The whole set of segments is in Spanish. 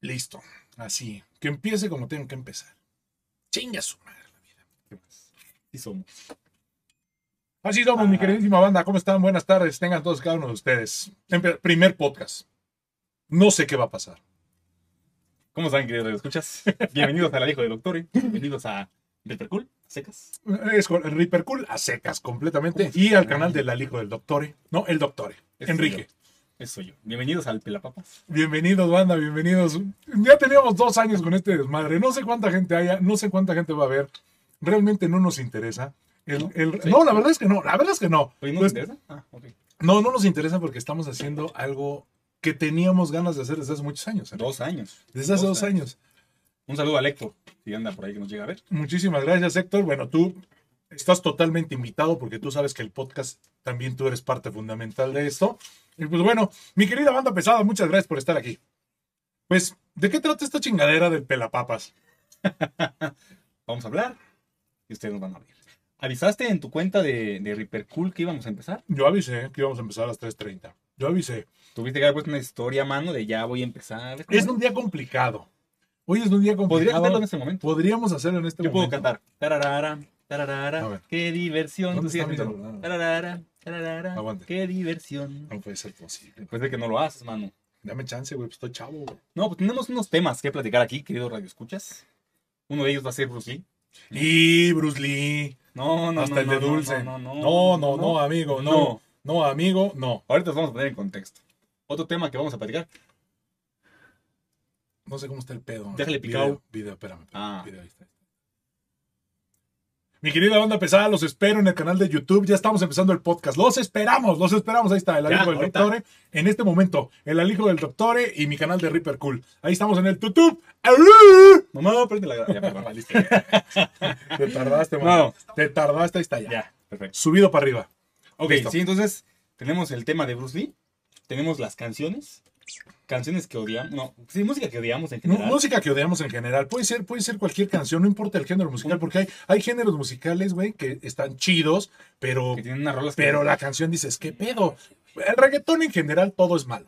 Listo. Así. Que empiece como tengo que empezar. Chinga su madre la vida. ¿Qué más? Sí somos. Así somos, mi Ah. queridísima banda. ¿Cómo están? Buenas tardes. Tengan todos cada uno de ustedes. Primer podcast. No sé qué va a pasar. ¿Cómo están, queridos escuchas? Bienvenidos a la hijo de Doctor. Bienvenidos a Repercool, secas. Es con Reaper Cool a secas completamente. Y al canal del Alijo del Doctore. No, el Doctore. Enrique. Soy yo. Ese soy yo. Bienvenidos al Pelapapas. Bienvenidos, banda, bienvenidos. Ya teníamos dos años con este desmadre. No sé cuánta gente haya, no sé cuánta gente va a ver. Realmente no nos interesa. El- ¿No? el- ¿Sí? no, la verdad es que no. La verdad es que no. Oye, ¿no Pues, te interesa? Ah, ok. no, no nos interesa porque estamos haciendo algo que teníamos ganas de hacer desde hace muchos años. ¿eh? Dos años. Desde hace dos años. Un saludo a Héctor, si anda por ahí que nos llega a ver. Muchísimas gracias, Héctor. Bueno, tú estás totalmente invitado porque tú sabes que el podcast también tú eres parte fundamental de esto. Y pues bueno, mi querida banda pesada, muchas gracias por estar aquí. Pues, ¿de qué trata esta chingadera del pelapapas? Vamos a hablar y ustedes nos van a oír. ¿Avisaste en tu cuenta de, de Repercool que íbamos a empezar? Yo avisé que íbamos a empezar a las 3.30. Yo avisé. Tuviste que haber puesto una historia a mano de ya voy a empezar. Es un día complicado. Hoy es un día complicado. hacerlo en este momento. Podríamos hacerlo en este Yo puedo momento. cantar. Tararara, tararara, qué diversión. ¿Dónde está mi? Tararara, tararara, Aguante. qué diversión. No puede ser posible. Después de que no lo haces, mano. Dame chance, güey. pues estoy chavo, güey. No, pues tenemos unos temas que platicar aquí, querido Radio Escuchas. Uno de ellos va a ser Bruce Lee. Y Bruce Lee. No, no, hasta no, el de no, dulce. No, no, No, no, no, amigo. No. No. No, amigo, no. Ahorita los vamos a poner en contexto. Otro tema que vamos a platicar. No sé cómo está el pedo. Déjale Video, picado. Video, espérame. espérame, Ah. video, ahí está. Mi querida banda pesada, los espero en el canal de YouTube. Ya estamos empezando el podcast. Los esperamos, los esperamos. Ahí está, el Ya, alijo del ahorita. doctore. En este momento, el alijo del doctore y mi canal de Reaper Cool. Ahí estamos en el YouTube. Mamá, prende la ya, perdón, valiste. Te tardaste, No. mano. Te tardaste, ahí está ya. Ya, perfecto. Subido para arriba. Ok, Listo. sí, entonces tenemos el tema de Bruce Lee. Tenemos las canciones. Canciones que odiamos. No, sí, música que odiamos en general. Música que odiamos en general. Puede ser, puede ser cualquier canción, no importa el género musical, porque hay, hay géneros musicales, güey, que están chidos, pero Que tienen unas rolas que- Pero la canción dices, ¿qué pedo? El reggaetón en general todo es malo.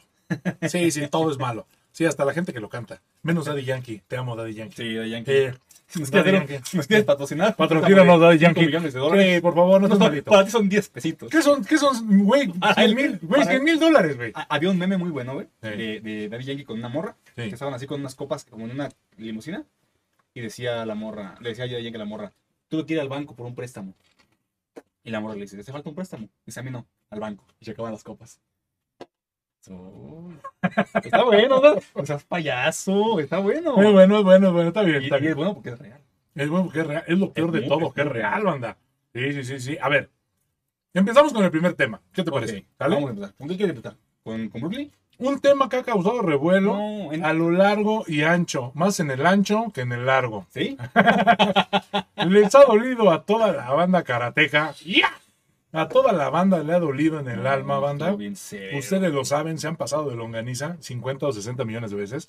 Sí, sí, todo es malo. Sí, hasta la gente que lo canta. Menos Daddy Yankee. Te amo, Daddy Yankee. Sí, de Yankee. Eh, Si nos Daddy quieres, Yankee. si nos quieres patrocinar, Patrocínanos, Daddy Yankee. millones de dólares. Sí, por favor, no No, seas no, malito. para ti son 10 pesitos. ¿Qué son, qué son, güey? Para 100 el- mil, güey, para- 100 mil dólares, güey. Ah, Había un meme muy bueno, güey, Sí. de, de Daddy Yankee con una morra, Sí. que estaban así con unas copas como en una limusina, y decía la morra, le decía Daddy Yankee a la morra, tuve que ir al banco por un préstamo. Y la morra le dice, ¿te hace falta un préstamo? Dice, a mí no, al banco. Y se acaban las copas. So- Está bueno, ¿no? O sea, es payaso, está bueno. Es bueno, es bueno, es bueno, está bien, está y es bien. bueno porque es real. Es bueno porque es real. Es lo peor Es de todo, que es real, banda. Sí, sí, sí, sí. A ver, empezamos con el primer tema. ¿Qué te parece? Ok, ¿Sale? Vamos a empezar. ¿Con qué quieres empezar? ¿Con, con Brooklyn? Un tema que ha causado revuelo No, en- a lo largo y ancho. Más en el ancho que en el largo. ¿Sí? Les ha dolido a toda la banda karateca. ¡Ya! A toda la banda le ha dolido en el alma, banda. Bien. Ustedes lo saben, se han pasado de longaniza 50 o 60 millones de veces.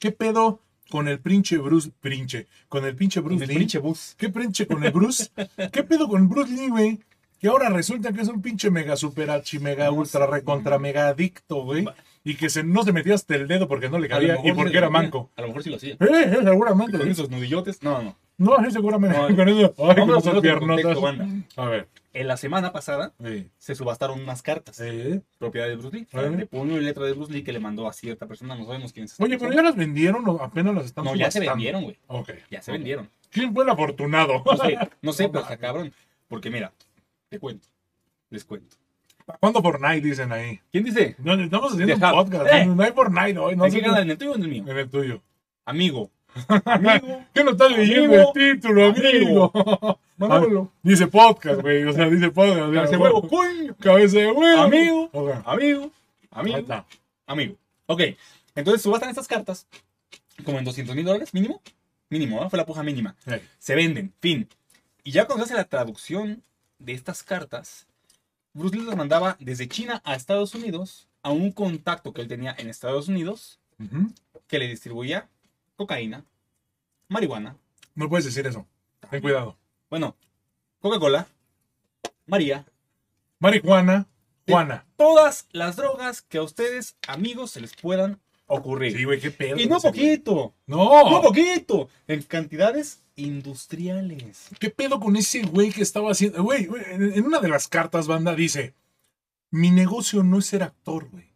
¿Qué pedo con el pinche Bruce? Pinche. Con el pinche Bruce El Lee. pinche bus. ¿Qué pinche con el Bruce? ¿Qué pedo con Bruce Lee, güey? Que ahora resulta que es un pinche mega super archi mega ultra recontra mega adicto, güey. Y que se, no se metía hasta el dedo porque no le cabía y porque era manco. A lo mejor sí lo hacía. Eh, eh, seguramente. Con esos nudillotes. No, no. No, sí, seguramente. No, con eso. Ay, con esas piernotas. A ver. En la semana pasada Sí. se subastaron unas cartas. Propiedad de Bruce Lee. Ah. De puño y letra de Bruce Lee que le mandó a cierta persona. No sabemos quién es. Oye, pero ya las vendieron o apenas las están No, ya se vendieron, güey. Ok. Ya se vendieron. ¿Quién fue el afortunado? No sé, no sé pero está cabrón. Porque mira, te cuento. Les cuento. ¿Cuándo Fortnite dicen ahí? ¿Quién dice? No, estamos haciendo un podcast. Eh. No hay Fortnite hoy. No ¿En qué canal? ¿En el tuyo o en el mío? En el tuyo. Amigo. Amigo. ¿Qué no estás leyendo Amigo. el título, amigo? Manolo. Dice podcast, güey. O sea, dice podcast. Cabeza de huevo, coño. Cabeza de huevo. Amigo. O sea, Amigo. Amigo. está. Amigo. Ok. Entonces subastan estas cartas como en 200 mil dólares mínimo. Mínimo, ¿no? Fue la puja mínima. Eh, Se venden. Fin. Y ya cuando se hace la traducción de estas cartas, Bruce Lee las mandaba desde China a Estados Unidos a un contacto que él tenía en Estados Unidos que le distribuía cocaína, marihuana, No puedes decir eso. Ten cuidado. Bueno, Coca-Cola, María, Marihuana, Juana. Todas las drogas que a ustedes, amigos, se les puedan ocurrir. Sí, güey, qué pedo. y no ese güey. poquito, No. no poquito, en cantidades industriales. ¿Qué pedo con ese güey que estaba haciendo? Güey, güey, en una de las cartas, banda, dice: Mi negocio no es ser actor, güey.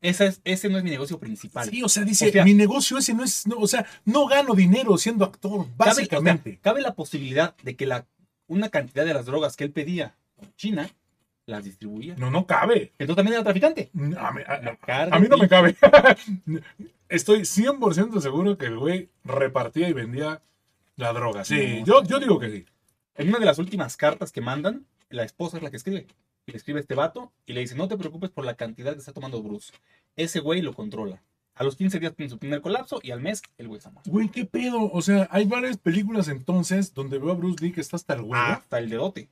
Esa es, ese no es mi negocio principal. Sí, o sea, dice: O sea- Mi negocio ese no es. no, o sea, no gano dinero siendo actor, Cabe- básicamente. o sea, cabe la posibilidad de que la, una cantidad de las drogas que él pedía en China las distribuía. No, no cabe. Entonces también era traficante. A mí, a- a- mí no me cabe. Estoy 100% seguro que el güey repartía y vendía la droga. Sí, No. yo, yo digo que sí. En una de las últimas cartas que mandan, la esposa es la que escribe. Le escribe este vato y le dice, no te preocupes por la cantidad que está tomando Bruce. Ese güey lo controla. A los 15 días tiene su primer colapso y al mes el güey está muerto. Güey, qué pedo. O sea, hay varias películas entonces donde veo a Bruce Lee que está hasta el huevo. Hasta el dedote.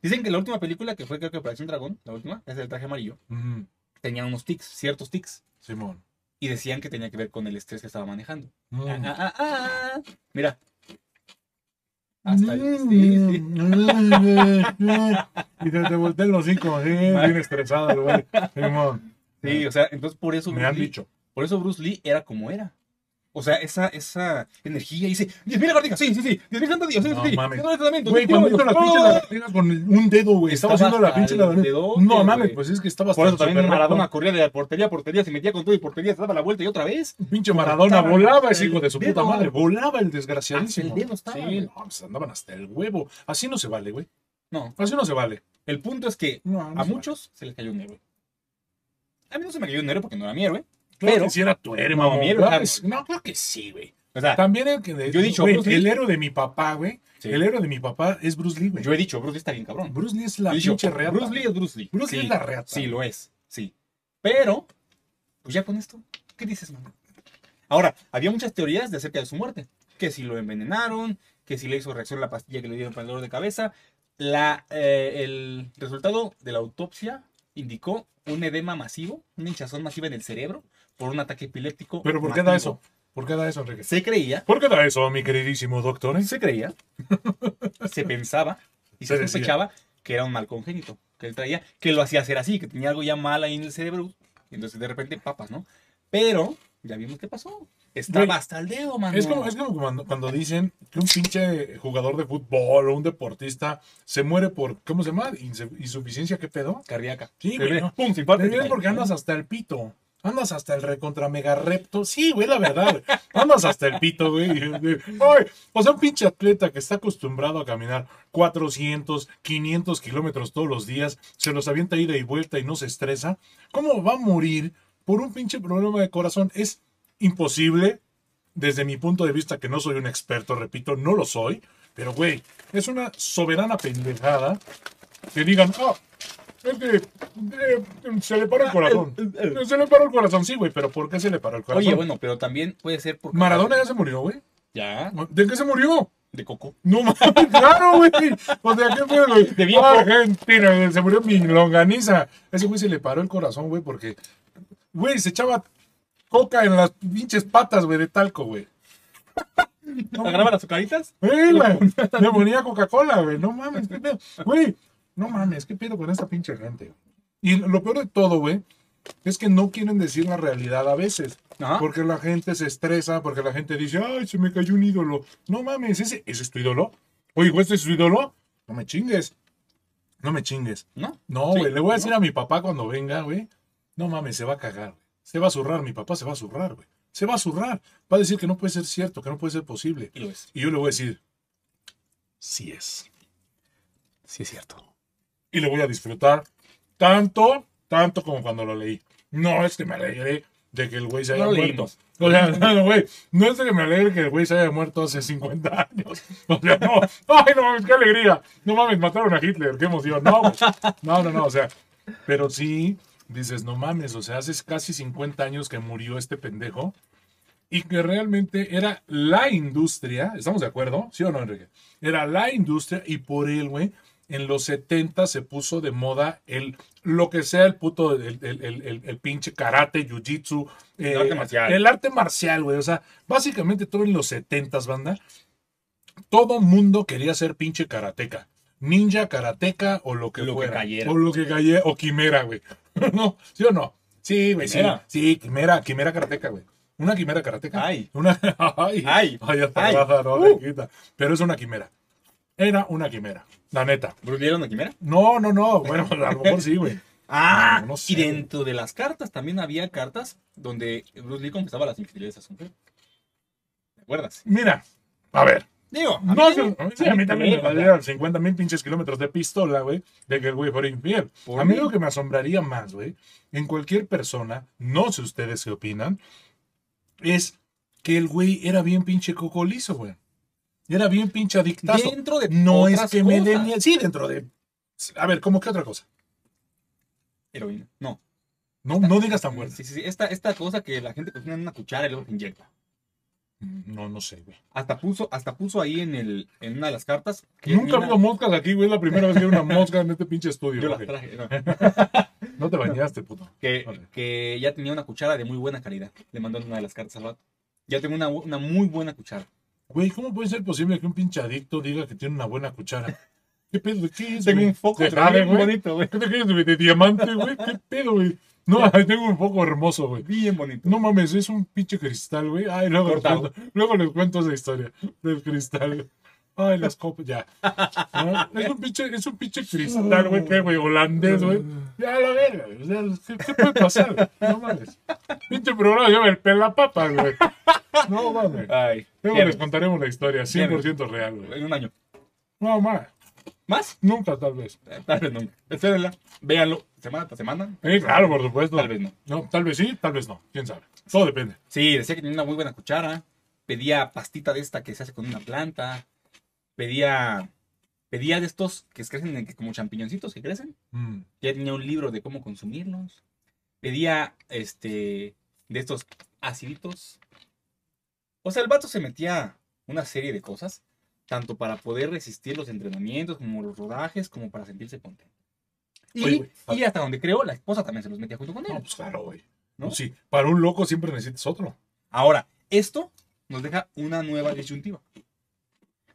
Dicen que la última película, que fue creo que Operación Dragón, la última, es el traje amarillo, tenía unos tics, ciertos tics. Simón. Y decían que tenía que ver con el estrés que estaba manejando. Mm. Ah, ah, ah, ah. Mira. Hasta el... sí, sí. y te, te voltea el hocico, sí, bien estresado el güey. Sí, o sea, entonces por eso Me Bruce han Lee- dicho. Por eso Bruce Lee era como era. O sea, esa, esa energía. Dice, 10.000 lagartijas, sí, sí, sí. 10.000 sentadillas, sí, No sí. mames. 10.000 tratamientos, Güey, 10.000 cuando hizo las pinches lagartijas con un dedo, güey. Estaba haciendo la pinche lagartija. No mames, pues es que estaba hasta Por eso el también Maradona corría de portería a portería, se metía con todo y portería, se daba la vuelta y otra vez. Pinche Maradona Estaba volaba ese hijo el de su puta madre. Volaba el desgraciadísimo. El dedo estaba, Sí, no, pues andaban hasta el huevo. Así no se vale, güey. No, Así no se vale. el punto es que No, no a se vale. muchos se les cayó un héroe. A mí no se me cayó un héroe porque no era mi héroe. Pero- que sí era tu héroe, No, mamón. mi héroe Claro era- que sí. No, creo que sí, güey. O sea, También el que. Yo he dicho, güey, el héroe de mi papá, güey. Sí. El héroe de mi papá es Bruce Lee, güey. yo he dicho, Bruce Lee está bien cabrón. Bruce Lee es la dicho, pinche reata. Bruce Lee es Bruce Lee. Bruce Lee es la reata. Sí, lo es. Sí. Pero, pues ya con esto, ¿qué dices, mamá? Ahora, había muchas teorías de acerca de su muerte. Que si lo envenenaron, que si le hizo reacción la pastilla que le dieron para el dolor de cabeza. La, eh, el resultado de la autopsia indicó un edema masivo, una hinchazón masiva en el cerebro por un ataque epiléptico. Pero ¿por qué da eso? ¿Por qué da eso, Enrique? Se creía, ¿Por qué da eso, mi queridísimo doctor? eh? se creía, se pensaba y Se sospechaba que era un mal congénito, que él traía, que lo hacía hacer así, que tenía algo ya mal ahí en el cerebro, y entonces de repente papas, ¿no? Pero ya vimos qué pasó. Estaba Güey, hasta el dedo, mano. Es como, es como cuando, cuando dicen que un pinche jugador de fútbol o un deportista se muere por, ¿cómo se llama? Insu- ¿Insuficiencia? ¿Qué pedo? cardíaca. Sí, güey, no. Pum, se infarta y Te se vienes cae, porque andas hasta el pito. Andas hasta el recontra mega repto. Sí, güey, la verdad. Andas hasta el pito, güey. O sea, un pinche atleta que está acostumbrado a caminar 400, 500 kilómetros todos los días, se los avienta ida y vuelta y no se estresa. ¿Cómo va a morir por un pinche problema de corazón? Es imposible, desde mi punto de vista, que no soy un experto, repito, no lo soy. Pero, güey, es una soberana pendejada que digan, ah, es que eh, se le paró el corazón. Se le paró el corazón, sí, güey, pero ¿por qué se le paró el corazón? Oye, bueno, pero también puede ser porque... Maradona ya se murió, güey. Ya, ¿De qué se murió? de coco. No mames, claro, güey. O sea, ¿qué fue, güey? De viejo. Argentina, se murió mi longaniza. Ese güey se le paró el corazón, güey, porque, güey, se echaba coca en las pinches patas, güey, de talco, güey. No, ¿Agarraba las azucaritas? Güey, güey, le ponía Coca-Cola, güey. No mames. Güey, no mames, qué pedo con esta pinche gente. Y lo peor de todo, güey, es que no quieren decir la realidad a veces. Ajá. Porque la gente se estresa, porque la gente dice, ay, se me cayó un ídolo. No mames, ¿ese, ese es tu ídolo? Oye, ¿este es tu ídolo? No me chingues. No me chingues. ¿No? No, Sí, güey, le voy a decir ¿no? a mi papá cuando venga, güey. No mames, se va a cagar. Se va a zurrar, mi papá se va a zurrar, güey. Se va a zurrar. Va a decir que no puede ser cierto, que no puede ser posible. Y lo es. Y yo le voy a decir, sí es. Sí, es cierto. Y le voy a disfrutar tanto, tanto como cuando lo leí. No es que me alegré de que el güey se haya No lo muerto. leímos. O sea, no, güey, no es de que me alegre que el güey se haya muerto hace 50 años. O sea, no, ay, no mames, qué alegría. No mames, mataron a Hitler, qué emoción. No, güey. no, no, no, o sea, pero sí dices, no mames, o sea, hace casi 50 años que murió este pendejo y que realmente era la industria, ¿estamos de acuerdo? ¿Sí o no, Enrique? Era la industria y por él, güey, en los 70 se puso de moda el lo que sea el puto, el, el- el- pinche karate, jiu-jitsu, eh, El arte marcial. El arte marcial, güey. O sea, básicamente todo en los 70 banda, todo mundo quería ser pinche karateca. ninja, karateca o lo que Lo que fuera. cayera. O lo que cayera, o quimera, güey. no, ¿sí o no? Sí, güey, sí. Quimera. Sí, quimera, quimera karateca, güey. Una quimera karateca. Ay. Una, ay, Ay. ay, hasta Ay. baja, no, Uh. Pero es una quimera. Era una quimera, la neta. ¿Bruce Lee era una quimera? No, no, no. Bueno, a lo mejor sí, güey. Ah, No, no sé, y dentro de las cartas también había cartas donde Bruce Lee confesaba las infidelidades a su mujer. ¿Te acuerdas? Mira, a ver. Digo, a mí No, sí. sí, a mí también me valieron 50 mil pinches kilómetros de pistola, güey, de que el güey fuera infiel. Por A mí mí. lo que me asombraría más, güey, en cualquier persona, no sé ustedes qué opinan, es que el güey era bien pinche cocolizo, güey. Era bien pinche adictazo. Dentro de no es que me den miedo. Sí, dentro de. A ver, ¿cómo qué otra cosa? Heroína. No. No, no digas tan fuerte. Sí, sí, sí. Esta, esta cosa que la gente cocina en una cuchara y luego inyecta. No, no sé, güey. Hasta puso, hasta puso ahí en, el, en una de las cartas. que Nunca ha Nina- habido moscas aquí, güey. Es la primera vez que hay una mosca en este pinche estudio. Yo las güey. traje. no. No te bañaste, puto. que, que ya tenía una cuchara de muy buena calidad. Le mandó en una de las cartas al vato. Ya tengo una, una muy buena cuchara. Güey, ¿cómo puede ser posible que un pinche adicto diga que tiene una buena cuchara? ¿Qué pedo? ¿Qué es, Tengo güey? un foco de jade, güey. bonito, güey. ¿Qué te crees, güey? ¿De diamante, güey? ¿Qué pedo, güey? No, tengo un foco hermoso, güey. Bien bonito. No mames, es un pinche cristal, güey. Ay, luego les, Cortado. cuento, luego les cuento esa historia del cristal. Ay, las copas, ya. No, Es un pinche, es un pinche cristal, güey, ¿qué, güey? Holandés, güey. Ya, la verga, güey. O sea, ¿qué, qué puede pasar? No mames. Pinche programa llama el pelapapas, güey. No mames. Ay. Luego les contaremos la historia, 100% real, güey. En un año. No, más. ¿Más? Nunca, tal vez. Eh, Tal vez nunca. Espérenla. Véanlo. Semana tras semana. Eh, claro, por supuesto. Tal vez no. No, tal vez sí, tal vez no. Quién sabe. Todo depende. Sí, decía que tenía una muy buena cuchara. Pedía pastita de esta que se hace con una planta. Pedía. Pedía de estos que crecen en- como champiñoncitos que crecen. Mm. Ya tenía un libro de cómo consumirlos. Pedía este. de estos aciditos. O sea, el vato se metía una serie de cosas. Tanto para poder resistir los entrenamientos, como los rodajes, como para sentirse contento. Y, Oye, güey, y hasta donde creo, la esposa también se los metía junto con No, él. pues claro, güey. ¿no? Pues sí, para un loco siempre necesitas otro. Ahora, esto nos deja una nueva disyuntiva.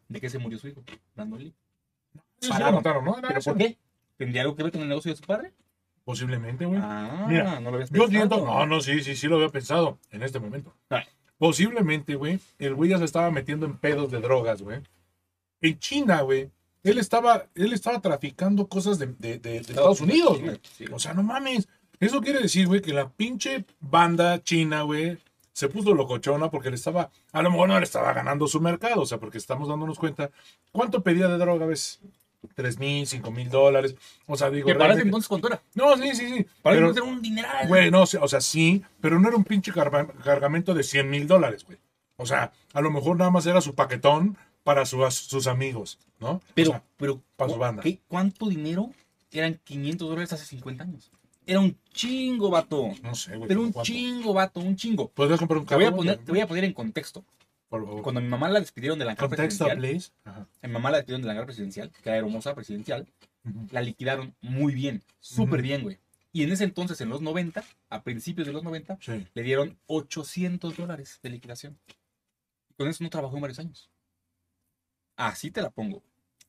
¿De qué se murió su hijo? Brandon Lee. Sí, Pararon. lo mataron, ¿no? Era ¿Pero eso. por qué? ¿Tendría algo que ver con el negocio de su padre? Posiblemente, güey. Ah, Mira, no lo habías Yo pensado. siento, no, no, sí, sí, sí lo había pensado en este momento. Posiblemente, güey, el güey ya se estaba metiendo en pedos de drogas, güey. En China, güey, él estaba, él estaba traficando cosas de, de- de- de Estados Unidos, güey. Sí, O sea, no mames. Eso quiere decir, güey, que la pinche banda china, güey, se puso locochona porque le estaba, a lo mejor no le estaba ganando su mercado, o sea, porque estamos dándonos cuenta, ¿cuánto pedía de droga, ves? Tres mil, cinco mil dólares. O sea, digo, Que para ese entonces, ¿cuánto era? No, sí, sí, sí. Para Pero- entonces era un dineral. Güey, no, o sea- sí, pero no era un pinche carga- cargamento de 100 mil dólares, güey. O sea, a lo mejor nada más era su paquetón para su- sus amigos, ¿no? Pero, O sea, pero para su ¿cu- banda. qué- ¿cuánto dinero eran 500 dólares hace 50 años? Era un chingo, vato. no sé, güey. Pero un ¿cuánto? chingo, vato, un chingo. ¿Podrías comprar un Te voy, a carro, poner, te voy a poner en contexto. Por favor. Cuando mi mamá la despidieron del hangar Contexto, presidencial, please. Ajá. mi mamá la despidieron del hangar presidencial, que era hermosa presidencial, Ujú. la liquidaron muy bien, súper Ujú. bien, güey. Y en ese entonces, en los 90, a principios de los 90, Sí. le dieron 800 dólares de liquidación. Con eso no trabajó en varios años. Así te la pongo.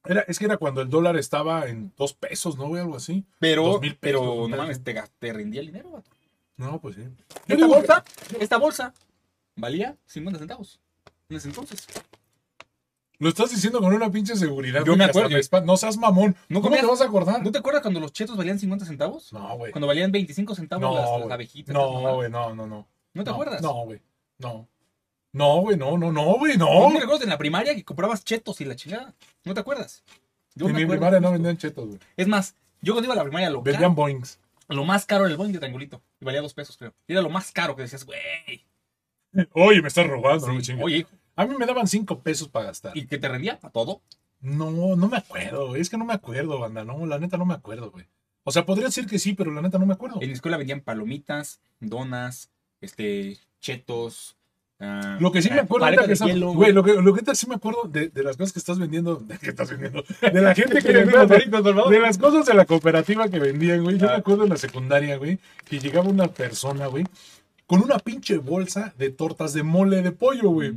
Era, es que era cuando el dólar estaba en dos pesos, ¿no, güey? Algo así. Pero, Dos mil pesos, pero no mames, te, te rendía el dinero, vato. No, pues sí. Esta digo que- bolsa, esta bolsa valía 50 centavos. En ese entonces. Lo estás diciendo con una pinche seguridad. Yo me acuerdo. espa- No seas mamón. ¿No ¿Cómo te vas a acordar? ¿No te acuerdas cuando los chetos valían 50 centavos? No, güey. Cuando valían 25 centavos No, las, abejitas. No, güey, no, no, no. ¿No te No, acuerdas? No, güey. No. No, güey, no, no, no, güey, ¿No no. me recuerdas en la primaria que comprabas chetos y la chingada? ¿No te acuerdas? Yo En mi primaria no vendían chetos, güey. Es más, yo cuando iba a la primaria lo, Vendían boings. lo más caro era el boing de triangulito. Y valía dos pesos, creo. Y era lo más caro que decías, güey. Oye, me estás robando, no me sí, chingues. Oye, hijo. A mí me daban cinco pesos para gastar. ¿y qué te rendía? ¿A todo? No, no me acuerdo. Es que no me acuerdo, banda. No, la neta no me acuerdo, güey. O sea, podría decir que sí, pero la neta no me acuerdo. En mi escuela vendían palomitas, donas, este, chetos. Ah, Lo que sí me ah, acuerdo que estás- hielo, güey, lo que, lo que sí me acuerdo de, de las cosas que estás vendiendo, de que estás vendiendo, de la gente que vendía, de, de las cosas de la cooperativa que vendían, güey. Yo me Ah. acuerdo en la secundaria, güey, que llegaba una persona, güey, con una pinche bolsa de tortas de mole de pollo, güey.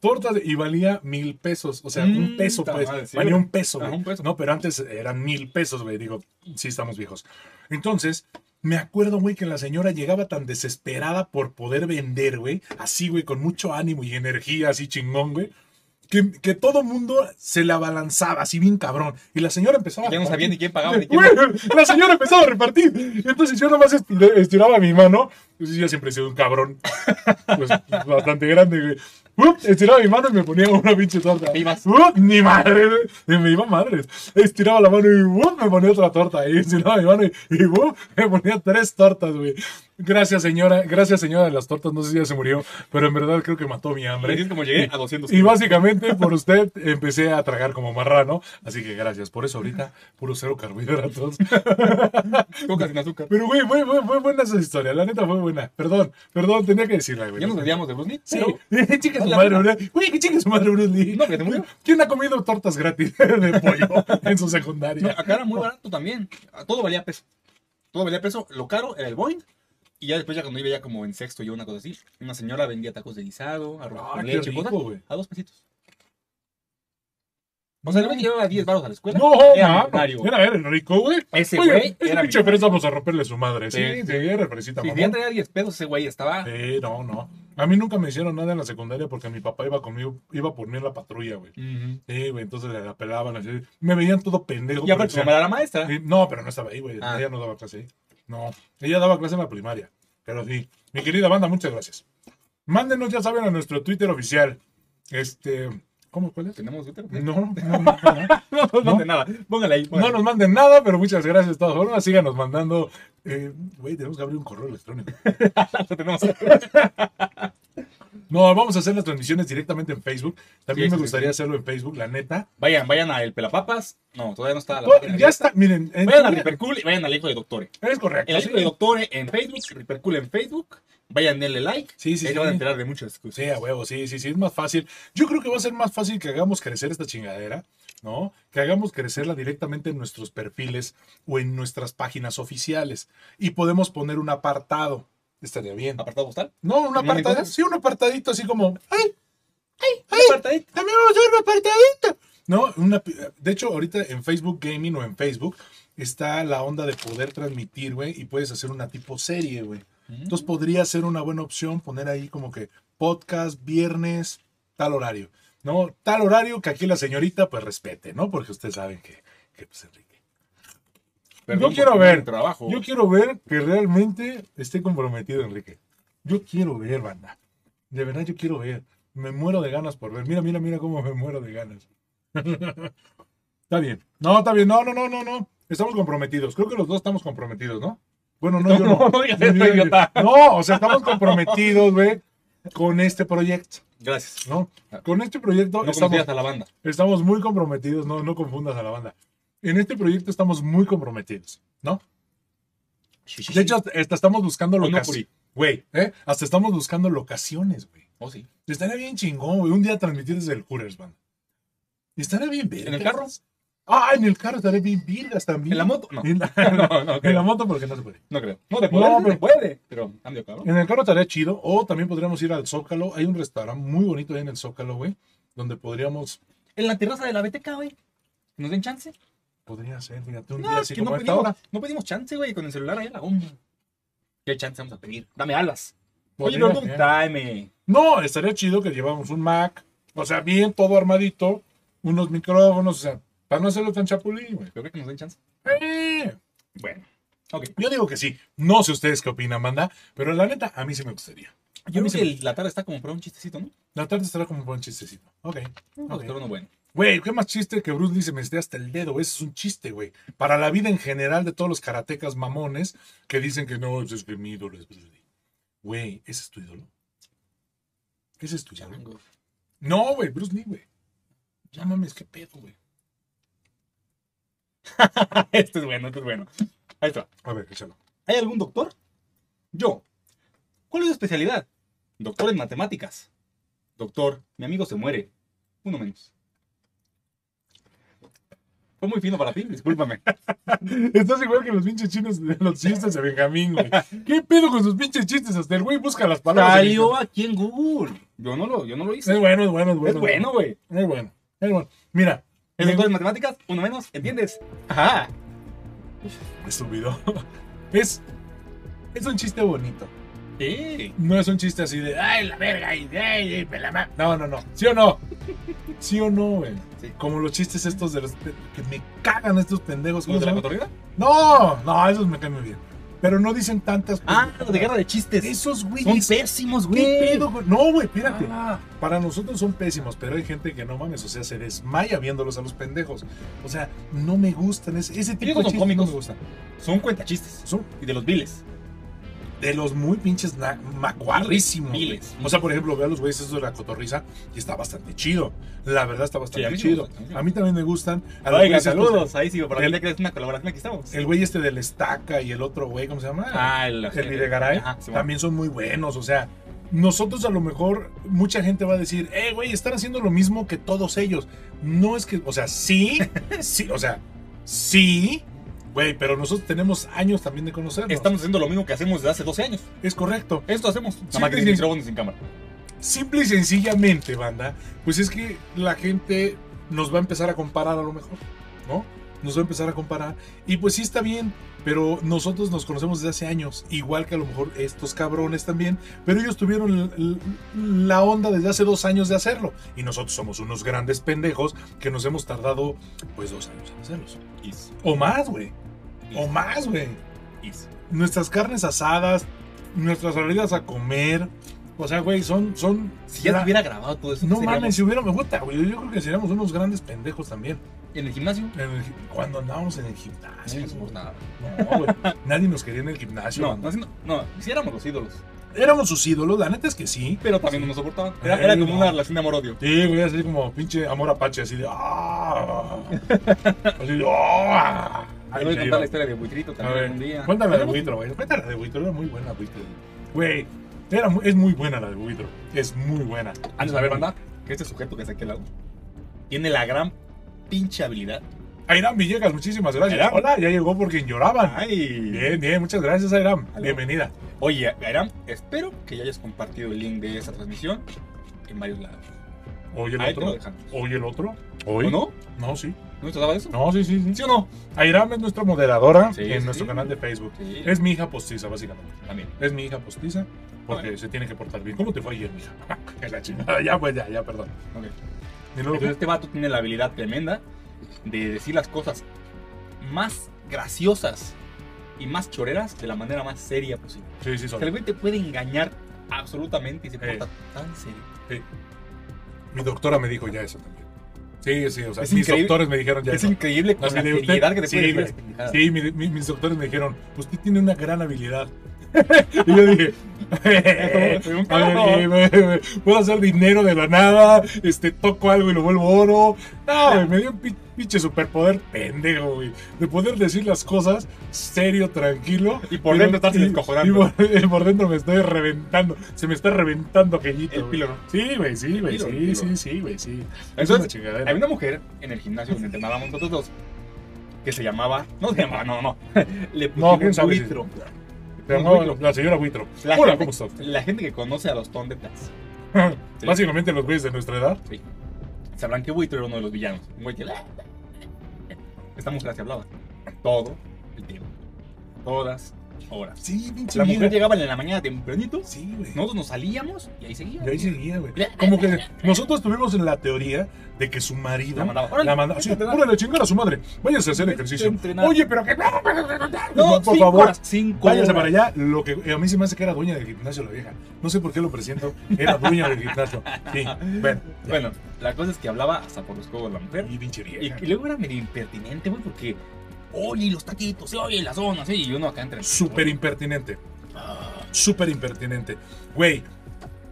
tortas de- y valía mil pesos. O sea, un Mm, peso, pues. sí, valía un peso, güey. un peso. No, pero antes eran mil pesos, güey. Digo, sí estamos viejos. Entonces, me acuerdo, güey, que la señora llegaba tan desesperada por poder vender, güey. Así, güey, con mucho ánimo y energía, así chingón, güey. Que, que todo mundo se la abalanzaba, así bien cabrón. Y la señora empezaba a Ya no sabía ni quién pagaba ni quién. La señora empezaba a repartir. Entonces yo nomás estiraba mi mano. Pues yo siempre he sido un cabrón. Pues bastante grande, güey. Uh, estiraba mi mano y me ponía una pinche torta. ¿Qué ibas? Uh, ni madre, me iba madres. Estiraba la mano y uh, me ponía otra torta. Y estiraba mi mano y, y, me ponía tres tortas, güey. Gracias, señora. Gracias, señora de las tortas. No sé si ya se murió, pero en verdad creo que mató mi hambre. Es como llegué a 200 Y básicamente por usted empecé a tragar como marrano. Así que gracias. Por eso ahorita, puro cero carbohidratos. Coca sin azúcar. Pero, güey, fue, fue, fue buena esa historia. La neta fue buena. Perdón, perdón, tenía que decirla, güey. Ya nos desviamos de Bruce Lee, Sí, pero chica su madre. Bruce. Güey, que chica su madre, Bruce Lee. No, que se murió. ¿Quién ha comido tortas gratis de pollo en su No, secundaria? acá era muy barato también. Todo valía peso. Todo valía peso. Lo caro era el Boeing. Y ya después, ya cuando iba ya como en sexto, yo una cosa así, una señora vendía tacos de guisado, arroz Ah, con qué leche, rico, güey. a dos pesitos. O sea, el güey llevaba 10 baros a la escuela. No, era no, millonario. era, era rico, güey. Ese güey ese era pinche vamos a romperle su madre. Sí, Sí, sí, sí. era fresita, Si ya traía 10 pesos, ese güey estaba. Sí, no, no. A mí nunca me hicieron nada en la secundaria porque mi papá iba conmigo, iba por mí en la patrulla, güey. Ujú. Sí, güey, entonces la pelaban así. Me veían todo pendejo. Y pero aparte, mamá era la maestra. Sí, No, pero no estaba ahí, güey. Ah. Ella no daba clase ahí. No, ella daba clase en la primaria. Pero sí. Mi querida banda, muchas gracias. Mándenos, ya saben, a nuestro Twitter oficial. Este. ¿Cómo? ¿Cuál es? ¿Tenemos Twitter? No, no, no, no. No, no, no, de nada. Póngale ahí. No nos manden nada, pero muchas gracias de todas formas. Síganos mandando. eh, Güey, tenemos que abrir un correo electrónico. Lo tenemos. No, vamos a hacer las transmisiones directamente en Facebook. También Sí, me gustaría sí. hacerlo en Facebook, la neta. Vayan, vayan a El Pelapapas. No, todavía no está la Pues, ya está, miren. en- Vayan a Ripercool y vayan al hijo de Doctore. Es correcto. El hijo de Doctore en Facebook, Ripercool en Facebook. Vayan, denle like. Sí, sí, Ahí sí. se van a enterar de muchas cosas. Sí, a huevo, sí, sí, sí, es más fácil. Yo creo que va a ser más fácil que hagamos crecer esta chingadera, ¿no? Que hagamos crecerla directamente en nuestros perfiles o en nuestras páginas oficiales. Y podemos poner un apartado. Estaría bien. Apartado postal. No, un ¿Vienen apartado. cosas? Sí, un apartadito así como. ¡Ay! Apartadito. También vamos a hacer un apartadito. No, una, de hecho, ahorita en Facebook Gaming o en Facebook está la onda de poder transmitir, güey, y puedes hacer una tipo serie, güey. Entonces podría ser una buena opción poner ahí como que podcast, viernes, tal horario. ¿No? Tal horario que aquí la señorita pues respete, ¿no? Porque ustedes saben que, que pues Enrique. Perdón yo quiero ver, trabajo. yo quiero ver que realmente esté comprometido Enrique. Yo quiero ver, banda. De verdad yo quiero ver. Me muero de ganas por ver. Mira, mira, mira cómo me muero de ganas. está bien. No, está bien. No, no, no, no, no. Estamos comprometidos. Creo que los dos estamos comprometidos, ¿no? Bueno, no, yo no. No, digas eso, idiota. No, o sea, estamos comprometidos, güey, con este proyecto, Gracias. ¿no? Con este proyecto No estamos, a la banda. estamos muy comprometidos, no, no confundas a la banda. En este proyecto estamos muy comprometidos, ¿no? De hecho, hasta estamos buscando locaciones. Güey, ¿eh? Hasta estamos buscando locaciones, güey. Oh, sí. Estaría bien chingón, güey. Un día transmitir desde el Hooters, man. Estaría bien ¿En el carro? Ah, en el carro estaría bien virgas también. ¿En la moto? No. En la, No, no en creo. la moto porque no se puede. No creo. No, de poder, No, no, pero- se puede. Pero cambio, cabrón. En el carro estaría chido. O también podríamos ir al Zócalo. Hay un restaurante muy bonito ahí en el Zócalo, güey. Donde podríamos. En la terraza de la BTK, güey. ¿Que ¿Nos den chance? Podría ser, fíjate, un No, día así que no como pedimos, no pedimos chance, güey, con el celular ahí en la goma. ¿Qué chance vamos a pedir? Dame alas. Oye, pero no, tráeme. No, estaría chido que llevamos un Mac. O sea, bien todo armadito. Unos micrófonos. O sea, para no hacerlo tan chapulín, güey. ¿Pero crees que nos den chance? Eh, Bueno. Ok. Yo digo que sí. No sé ustedes qué opinan, manda. Pero la neta, a mí sí me gustaría. Yo creo que me- la tarde está como para un chistecito, ¿no? La tarde estará como un buen chistecito. Ok. Un Ok. doctor uno bueno. Güey, qué más chiste que Bruce Lee se me esté hasta el dedo. Ese es un chiste, güey. Para la vida en general de todos los karatecas mamones que dicen que no, ese es que mi ídolo es Bruce Lee. Güey, ¿ese es tu ídolo? ¿Ese es tu ídolo? No, güey, Bruce Lee, güey. Ya mames, qué pedo, güey. este es bueno, este es bueno. Ahí está. A ver, échalo. ¿Hay algún doctor? Yo. ¿Cuál es su especialidad? Doctor en matemáticas. Doctor, mi amigo se muere. Uno menos. Fue muy fino para ti, discúlpame. Estás igual que los pinches chinos de los chistes de Benjamín, güey. ¿Qué pedo con sus pinches chistes? Hasta el güey busca las palabras. Salió aquí en Google. Yo no lo, yo no lo hice. Es bueno, es bueno, es bueno. Es bueno, güey. Es bueno, es bueno. Mira, me- doctor en matemáticas, uno menos, ¿entiendes? Ajá. estúpido. Es, es un chiste bonito. Sí. No es un chiste así de, ay, la verga, y ay, ay, me la ma-". No, no, no. ¿Sí o no? ¿Sí o no, güey? Sí. Como los chistes estos de los que me cagan estos pendejos. ¿cómo ¿Los de la se cotorrida? No, no, esos me caen muy bien. Pero no dicen tantas Ah, los de guerra de chistes. Esos Son güeyes. pésimos, ¿Qué güey. pedo, güey? No, güey, espérate. Ah, Para nosotros son pésimos, pero hay gente que no mames, o sea, se desmaya viéndolos a los pendejos. O sea, no me gustan ese, ese tipo de son chistes. cómicos. Me gustan. Son cuentachistes. Son Y de los viles. De los muy pinches macuarrísimos. Viles. O sea, por ejemplo, veo a los güeyes esos de la cotorriza y está bastante chido. La verdad está bastante Sí, a chido. gusta, a mí me a mí también me gustan. A Oiga, güeyes saludos. Ahí sí, para El- que es una colaboración. Aquí estamos. El güey este del Estaca y el otro güey, ¿cómo se llama? Ah, el, el Videgaray. Ajá, sí, también son muy buenos. O sea, nosotros a lo mejor, mucha gente va a decir, eh, güey, están haciendo lo mismo que todos ellos. No es que, o sea, sí, sí, o sea, sí, güey, pero nosotros tenemos años también de conocernos. Estamos haciendo lo mismo que hacemos desde hace 12 años. Es correcto. Esto hacemos. Nada más que sin micrófono sin cámara. Simple y sencillamente, banda, pues es que la gente nos va a empezar a comparar a lo mejor, ¿no? Nos va a empezar a comparar. Y pues sí está bien, pero nosotros nos conocemos desde hace años, igual que a lo mejor estos cabrones también, pero ellos tuvieron la onda desde hace dos años de hacerlo. Y nosotros somos unos grandes pendejos que nos hemos tardado pues dos años en hacerlos. O más, güey. O más, güey nuestras carnes asadas, nuestras salidas a comer. O sea, güey, son, son. Si ya se hubiera grabado todo eso. no seríamos- mames, si hubiera me gusta, güey. Yo creo que seríamos unos grandes pendejos también. En el gimnasio. En el gi- cuando andábamos en el No gimnasio. hacemos nada. No, güey. Nadie nos quería en el gimnasio. No, no, no, no, sí éramos los ídolos. Éramos sus ídolos, la neta es que sí. Pero también no nos soportaban. Era, como no. una relación de amor-odio. Sí, güey, así como pinche amor apache, así de. ¡Ah! Así de. ¡Ah! Te voy a contar la historia de Buitrito también ver, un día. cuéntame la de Buitro, güey. Cuéntame la de Buitro, era muy buena Buitro. Güey, era es muy buena la de Buitro. Es muy buena. Antes de ver, banda, que este sujeto que está aquí al lado tiene la gran pinche habilidad. Airam Villegas, muchísimas gracias. Airam. Hola, ya llegó porque lloraban. Ay. Bien, bien, muchas gracias, Airam. Aló. Bienvenida. Oye, Airam, espero que ya hayas compartido el link de esta transmisión en varios lados. Oye el Ahí otro. Oye el otro. ¿O Oye. no? No, sí. ¿No te daba eso? No, sí, sí, sí. ¿Sí o no? Airam es nuestra moderadora Sí, en sí. nuestro canal de Facebook. Sí. Es mi hija postiza, básicamente. También. Es mi hija postiza porque se tiene que portar bien. ¿Cómo te fue ayer, mija? Es la chingada. Ya, pues, ya, ya, perdón. Ok. Y luego, Entonces este vato tiene la habilidad tremenda de decir las cosas más graciosas y más choreras de la manera más seria posible. sí, sí, O sea, soy. el güey te puede engañar absolutamente y se Eh. porta tan serio. Sí. Mi doctora me dijo ya eso también. Sí, sí, o sea, Es mis increíble. doctores me dijeron ya Es eso. increíble con la seriedad que te sí, puede decir güey. las pendejadas. Sí, mi- mi- mis doctores me dijeron, usted tiene una gran habilidad. y yo dije, puedo hacer dinero de la nada, este, toco algo y lo vuelvo oro. No, me dio un pi- pinche superpoder pendejo, güey. De poder decir las cosas serio, tranquilo. Y por dentro estarse y- descojonando. Y por, dentro me estoy reventando. Se me está reventando aquellito. El píloro. Sí, güey, sí, güey. Sí, sí, sí, güey, sí. Es Entonces, una chingadera. Había una mujer en el gimnasio donde entrenábamos nosotros dos que se llamaba, no se llamaba, no, no, le No, pusimos si- buitro. La señora Buitro. La Hola, gente- ¿cómo estás? La gente que conoce a los Sí. Básicamente los güeyes de nuestra edad. sí, sabrán que Buitro era uno de los villanos. Un güey que... Esta mujer así hablaba todo el tiempo, todas horas. Sí, pinche La mujer vida. llegaba en la mañana tempranito, Sí, güey. nosotros nos salíamos y ahí seguía. Y ahí seguía, güey. Como que nosotros tuvimos en la teoría de que su marido La mandaba. Órale, la mandaba. Sí, órale, chingar a su madre. Váyase a hacer ejercicio. Oye, pero que. No, por cinco favor. horas, cinco Váyase horas. para allá. Lo que a mí se me hace que era dueña del gimnasio la vieja. No sé por qué lo presento. Era dueña del gimnasio. Sí, bueno. Bueno, la cosa es que hablaba hasta por los codos la mujer. Y pinche Y, vieja. y luego era medio impertinente, güey, porque. Oye, los taquitos, oye, las zonas, ¿sí? y uno acá entre. Súper impertinente. Súper impertinente. Güey,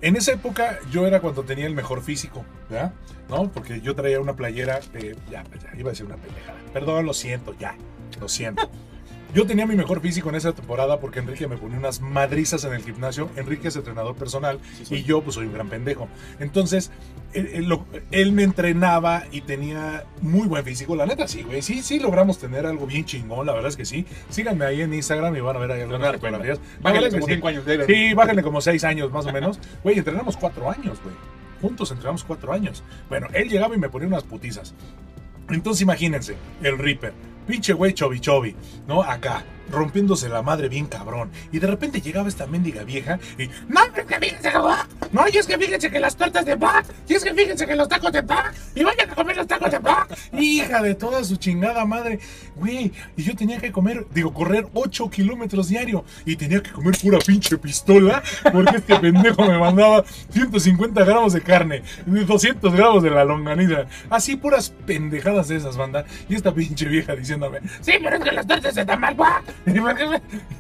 en esa época yo era cuando tenía el mejor físico, ¿verdad? ¿No? Porque yo traía una playera, eh, ya, pues ya, iba a decir una pendejada. Perdón, lo siento, ya, lo siento. Yo tenía mi mejor físico en esa temporada porque Enrique me ponía unas madrizas en el gimnasio. Enrique es entrenador personal Sí, soy. y yo pues soy un gran pendejo. Entonces, él, él lo- él me entrenaba y tenía muy buen físico. La neta, sí, güey. Sí, sí logramos tener algo bien chingón, la verdad es que sí. Síganme ahí en Instagram y van a ver ahí algunas fotografías. Que como sí. 5 años. debe. Sí, bájenle como seis años más o menos. Güey, entrenamos cuatro años, güey. Juntos entrenamos cuatro años. Bueno, él llegaba y me ponía unas putizas. Entonces imagínense, el Reaper, pinche güey chovi chovi, ¿no? Acá, rompiéndose la madre bien cabrón. Y de repente llegaba esta mendiga vieja y, no, es que fíjense que va. No, y es que fíjense que las tortas de pan, y es que fíjense que los tacos de pan, y vayan a comer los tacos de pan. Hija de toda su chingada madre, güey. Y yo tenía que comer, digo, correr 8 kilómetros diario. Y tenía que comer pura pinche pistola, porque este pendejo me mandaba 150 gramos de carne, 200 gramos de la longaniza. Así puras pendejadas de esas, banda. Y esta pinche vieja diciéndome, sí, pero es que las tortas de tamal, va.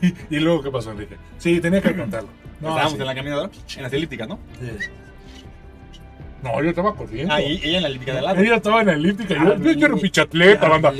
Y, y luego, ¿qué pasó, Enrique? Sí, tenía que contarlo. No, Estábamos sí. en la caminadora, en las elípticas, ¿no? Sí. No, yo estaba corriendo. Ah, y ella en la elíptica de lado. Ella estaba en la elíptica. Yo, yo, yo era un pinche atleta, banda.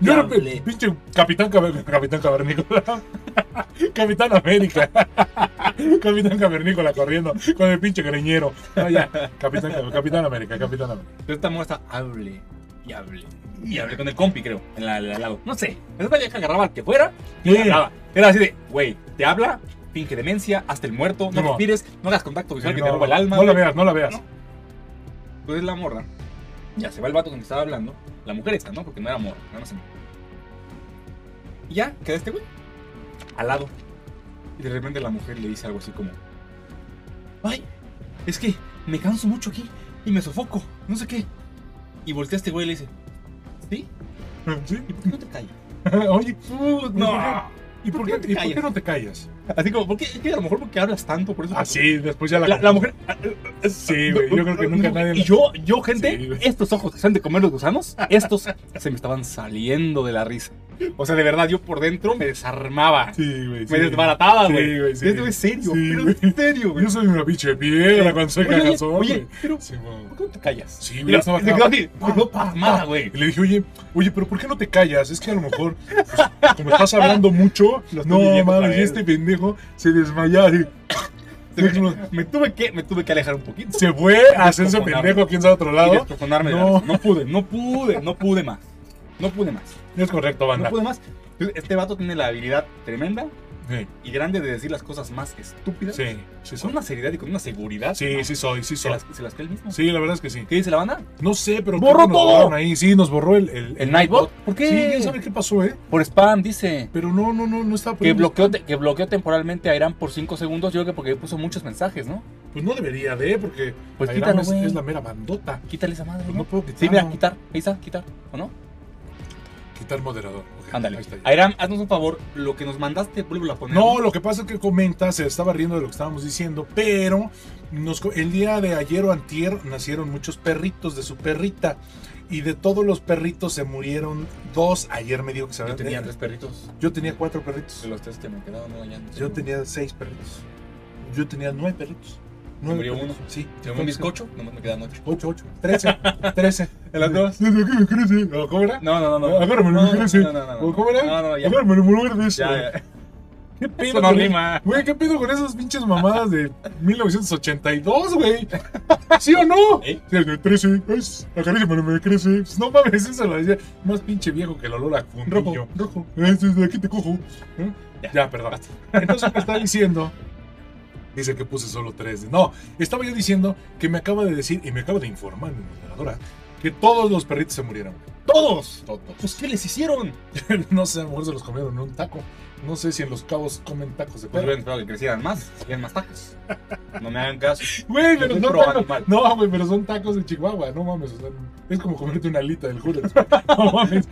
Yo era pinche capitán, capitán cavernícola. capitán América. capitán cavernícola corriendo con el pinche greñero. No, ya. Capitán, capitán América, capitán América. Pero esta muestra hable y hable y hable con el compi, creo, en la. No sé. Esta vieja agarraba al que fuera y Sí. hablaba. Era así de, güey, te habla, finge demencia, hazte el muerto, no No. respires, no hagas contacto visual que no, te roba el alma. no la veas, no la veas. No. Entonces la morra, ya se va el vato con el que estaba hablando, la mujer esta, ¿no? Porque no era era una señora. Y ya, queda este güey, al lado. Y de repente la mujer le dice algo así como, ay, es que me canso mucho aquí y me sofoco, no sé qué. Y voltea a este güey y le dice, ¿sí? ¿Sí? ¿Y por qué no te callas? Oye, No. ¿y por ¿Por qué qué, no te y por qué callas? no te callas? Así como, ¿por qué? Es que a lo mejor porque hablas tanto, por eso. Ah, sí, después ya la. La, la mujer. Sí, güey, yo creo que nunca nadie- Y yo, yo, gente, Sí, güey. estos ojos que se han de comer los gusanos, estos se me estaban saliendo de la risa. O sea, de verdad, yo por dentro me desarmaba. Sí, güey. sí. Me desbarataba, Sí, güey. güey, sí. Esto es serio, pero güey. en serio, güey. Yo soy una pinche piedra cuando soy Oye, oye, cagazón. oye, güey. pero güey. ¿por qué no te callas? Sí, güey, estaba quedó así, pa, pasmada, pa. güey. Y le dije, oye, oye, pero ¿por qué no te callas? Es que a lo mejor, pues, como estás hablando mucho, no mames, este pendejo se Se me, me tuve que, me tuve que alejar un poquito. se fue a hacerse pendejo aquí en otro lado. No. no pude, no pude, no pude más. No pude más. Es correcto, No banda. pude más. Este vato tiene la habilidad tremenda Sí, y grande de decir las cosas más estúpidas. sí, sí Con una seriedad y con una seguridad. Sí, ¿no? sí soy, sí Se soy. las, se las cree el mismo. Sí, la verdad es que sí. ¿Qué dice la banda? No sé, pero ¡Borró todo! ahí. Sí, nos borró el, el, ¿El Nightbot? ¿Por qué? Sí, quién sabe qué pasó, ¿eh? Por spam, dice. Pero no, no, no, no estaba Que bloqueó, te- que bloqueó temporalmente a Irán por 5 segundos. Yo creo que porque puso muchos mensajes, ¿no? Pues no debería de, porque Pues quítalo, es, es la mera bandota. Quítale esa madre. Pues ¿no? no puedo quitarlo. Sí, mira, quitar. Ahí está, quitar. ¿O no? Quitar moderador. Ándale. Airam, haznos un favor. Lo que nos mandaste, vuelvo a poner. No, lo que pasa es que comenta, se estaba riendo de lo que estábamos diciendo, pero nos el día de ayer o antier nacieron muchos perritos de su perrita. Y de todos los perritos se murieron dos. Ayer me dijo que se Yo habían- tenía tres perritos. Yo tenía cuatro perritos. De los tres que me quedaban, no. Yo tenía seis perritos. Yo tenía nueve perritos. Murió perritos. uno. Sí. Tengo un bizcocho, nomás me quedan ocho. Ocho, ocho. Trece. Trece. ¿En las dos? Desde aquí me crece. ¿O ¿Cómo era? No, no, no. no. Agárrame, no, me crece. No, no, no. no. ¿O ¿Cómo era? No, no, ya. Agárrame, me muerdes. Ya, ya. ¿Qué pedo no rima. Güey, ¿qué pedo con esas pinches mamadas de 1982, güey? ¿Sí o no? ¿Eh? Sí, de 13, es, acaríciame, me crece. No mames, eso lo decía más pinche viejo que el olor a fundillo. Rojo, rojo. Este es de aquí te cojo. ¿Eh? Ya. Ya, perdón. Entonces me está diciendo. Dice que puse solo tres. No, estaba yo diciendo que me acaba de decir y me acaba de informar mi moderadora que todos los perritos se murieron. ¡Todos! Todos. Pues, ¿qué les hicieron? No sé, a lo mejor se los comieron en un taco. No sé si en los cabos comen tacos de Pues perro. hubieran esperado que crecieran más, hacían más tacos. No me hagan caso. Güey, pero animal. No, güey, pero son tacos de Chihuahua. No mames, o sea, es como comerte una alita del Hooters. No mames.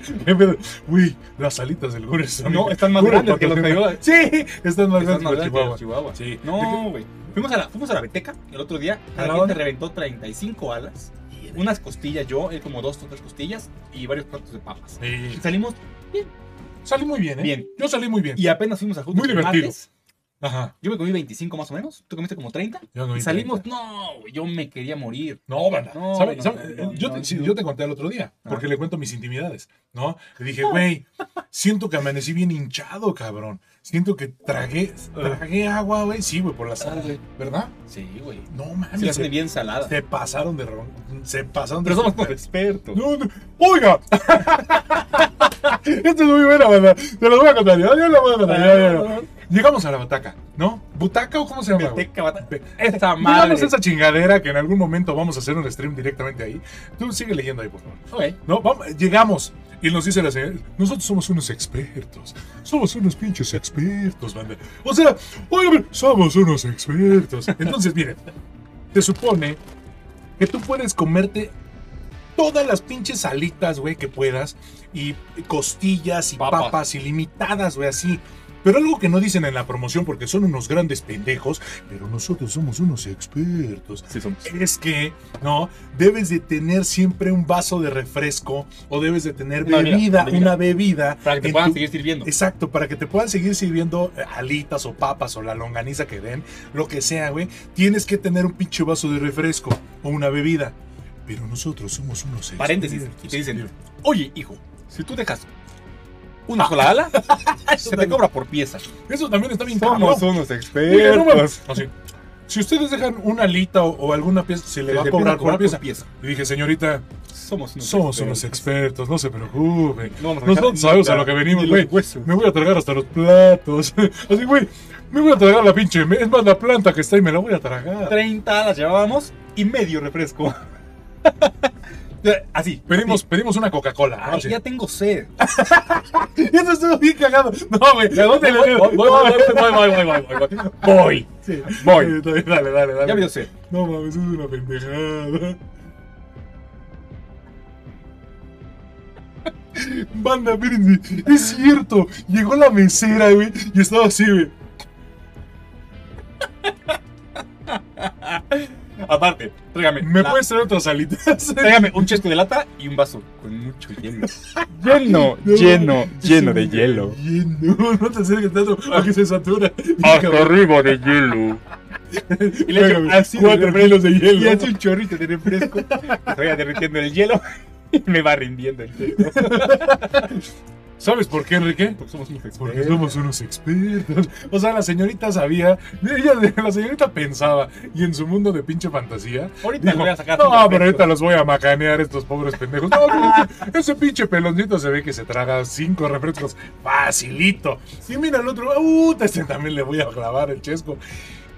Güey, las alitas del Hooters. son- No, están más grandes que los que Sí, están más Están grandes que que Chihuahua. los Chihuahua. Sí. ¿De No, güey. Fuimos a la, fuimos a la Beteca el otro día. ¿A La gente reventó 35 alas, unas costillas yo, él como dos o tres costillas y varios platos de papas. Y Sí. salimos Salí muy bien, ¿eh? Bien. Yo salí muy bien. y apenas fuimos a Muy divertido. martes, Ajá. Yo me comí 25 más o menos. ¿Tú comiste como 30? Yo no Y salimos, 30. no, yo me quería morir. No, banda. No, ¿Sabe- no, sabe? no, yo, te, sí, yo te conté el otro día, porque Ah. le cuento mis intimidades, ¿no? Le dije, güey, siento que amanecí bien hinchado, cabrón. Siento que tragué, tragué agua, güey. Sí, güey, por la sal, güey. ¿Verdad? Sí, güey. No mames. Se se, bien salada. se pasaron de ron. Se pasaron de Pero somos expertos. No, no. ¡Oiga! Esto es muy buena, banda. Te lo voy a contar. Ya, ya lo voy a contar. Llegamos a la butaca, ¿no? ¿Butaca o cómo se llama? Beteca, bata- Be- Esa Digamos madre. esa chingadera que en algún momento vamos a hacer un stream directamente ahí. Tú sigue leyendo ahí, por favor. Ok. No, vamos, llegamos. Y nos dice la señora, nosotros somos unos expertos. Somos unos pinches expertos, banda. O sea, oigan, somos unos expertos. Entonces, miren, te supone que tú puedes comerte todas las pinches alitas, güey, que puedas. Y costillas y Papas. papas, ilimitadas, güey, así. Pero algo que no dicen en la promoción porque son unos grandes pendejos, pero nosotros somos unos expertos Sí, somos. es que, ¿no? Debes de tener siempre un vaso de refresco o debes de tener Una bebida, una bebida. Para que te puedan tu- seguir sirviendo. Exacto, para que te puedan seguir sirviendo eh, alitas o papas o la longaniza que den, lo que sea, güey. Tienes que tener un pinche vaso de refresco o una bebida. Pero nosotros somos unos Paréntesis. expertos. Y te dicen, oye, hijo, si tú dejas una sola ala, se te cobra por pieza. Eso también está bien Somos cabrón. unos Oye, no mames. expertos. Así. Si ustedes dejan una alita o, o alguna pieza, se le va a cobrar por pieza. Y dije, señorita, Somos unos somos unos expertos, no se preocupe. No vamos a Nosotros sabemos a lo que venimos, ni güey. Me voy a tragar hasta los platos. Así, güey, me voy a tragar la pinche. Es más, la planta que está ahí me la voy a tragar. 30 alas llevábamos y medio refresco. Así. Pedimos, pedimos una Coca-Cola. ya tengo sed. Eso estuvo bien cagado. No, güey. Voy, voy, voy, voy, voy, voy, sí. voy, voy. Dale, dale, dale. Ya me dio sed. No mames, es una pendejada. Banda, miren, es cierto. Llegó la mesera, güey, y estaba así, güey. Aparte, tráigame. ¿Me la- puedes traer otras alitas? Tráigame un chesco de lata y un vaso con mucho hielo. Lleno, No, lleno, lleno de hielo. Lleno. No te acerques tanto porque se satura. Hasta arriba de hielo. Y le echo así cuatro kilos de hielo. Y hace un chorrito de refresco. Vaya derritiendo el hielo y me va rindiendo el hielo. ¿Sabes por qué, Enrique? Porque somos unos Porque expertos. somos unos expertos. O sea, la señorita sabía, ella, la señorita pensaba, y en su mundo de pinche fantasía, Ahorita dijo, voy a sacar no, pero refrescos". ahorita los voy a macanear estos pobres pendejos. No, pero ese, pinche peloncito se ve que se traga cinco refrescos facilito. Y mira el otro, uh, este también le voy a clavar el chesco.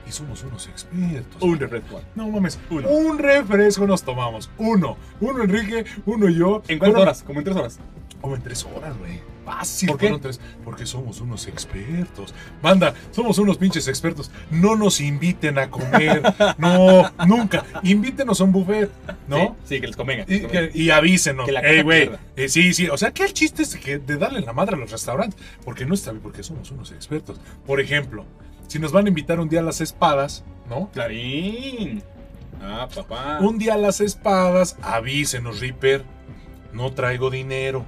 Y somos unos expertos. Un refresco. No mames, Uno. un refresco nos tomamos. Uno. Uno Enrique, uno yo. ¿En cuántas horas? Como en tres horas. como en tres horas, güey. Fácil, ¿Por qué? tres. Porque somos unos expertos. Banda, somos unos pinches expertos. No nos inviten a comer. No, nunca. Invítenos a un buffet, ¿no? Sí, sí, que les convenga. Y, que- y avísenos. Que la Ey, güey. eh, sí, sí. O sea, que el chiste es que de darle la madre a los restaurantes. Porque no está bien, porque somos unos expertos. Por ejemplo, si nos van a invitar un día a las espadas, ¿no? Clarín. Ah, papá. Un día a las espadas, avísenos, Reaper. No traigo dinero.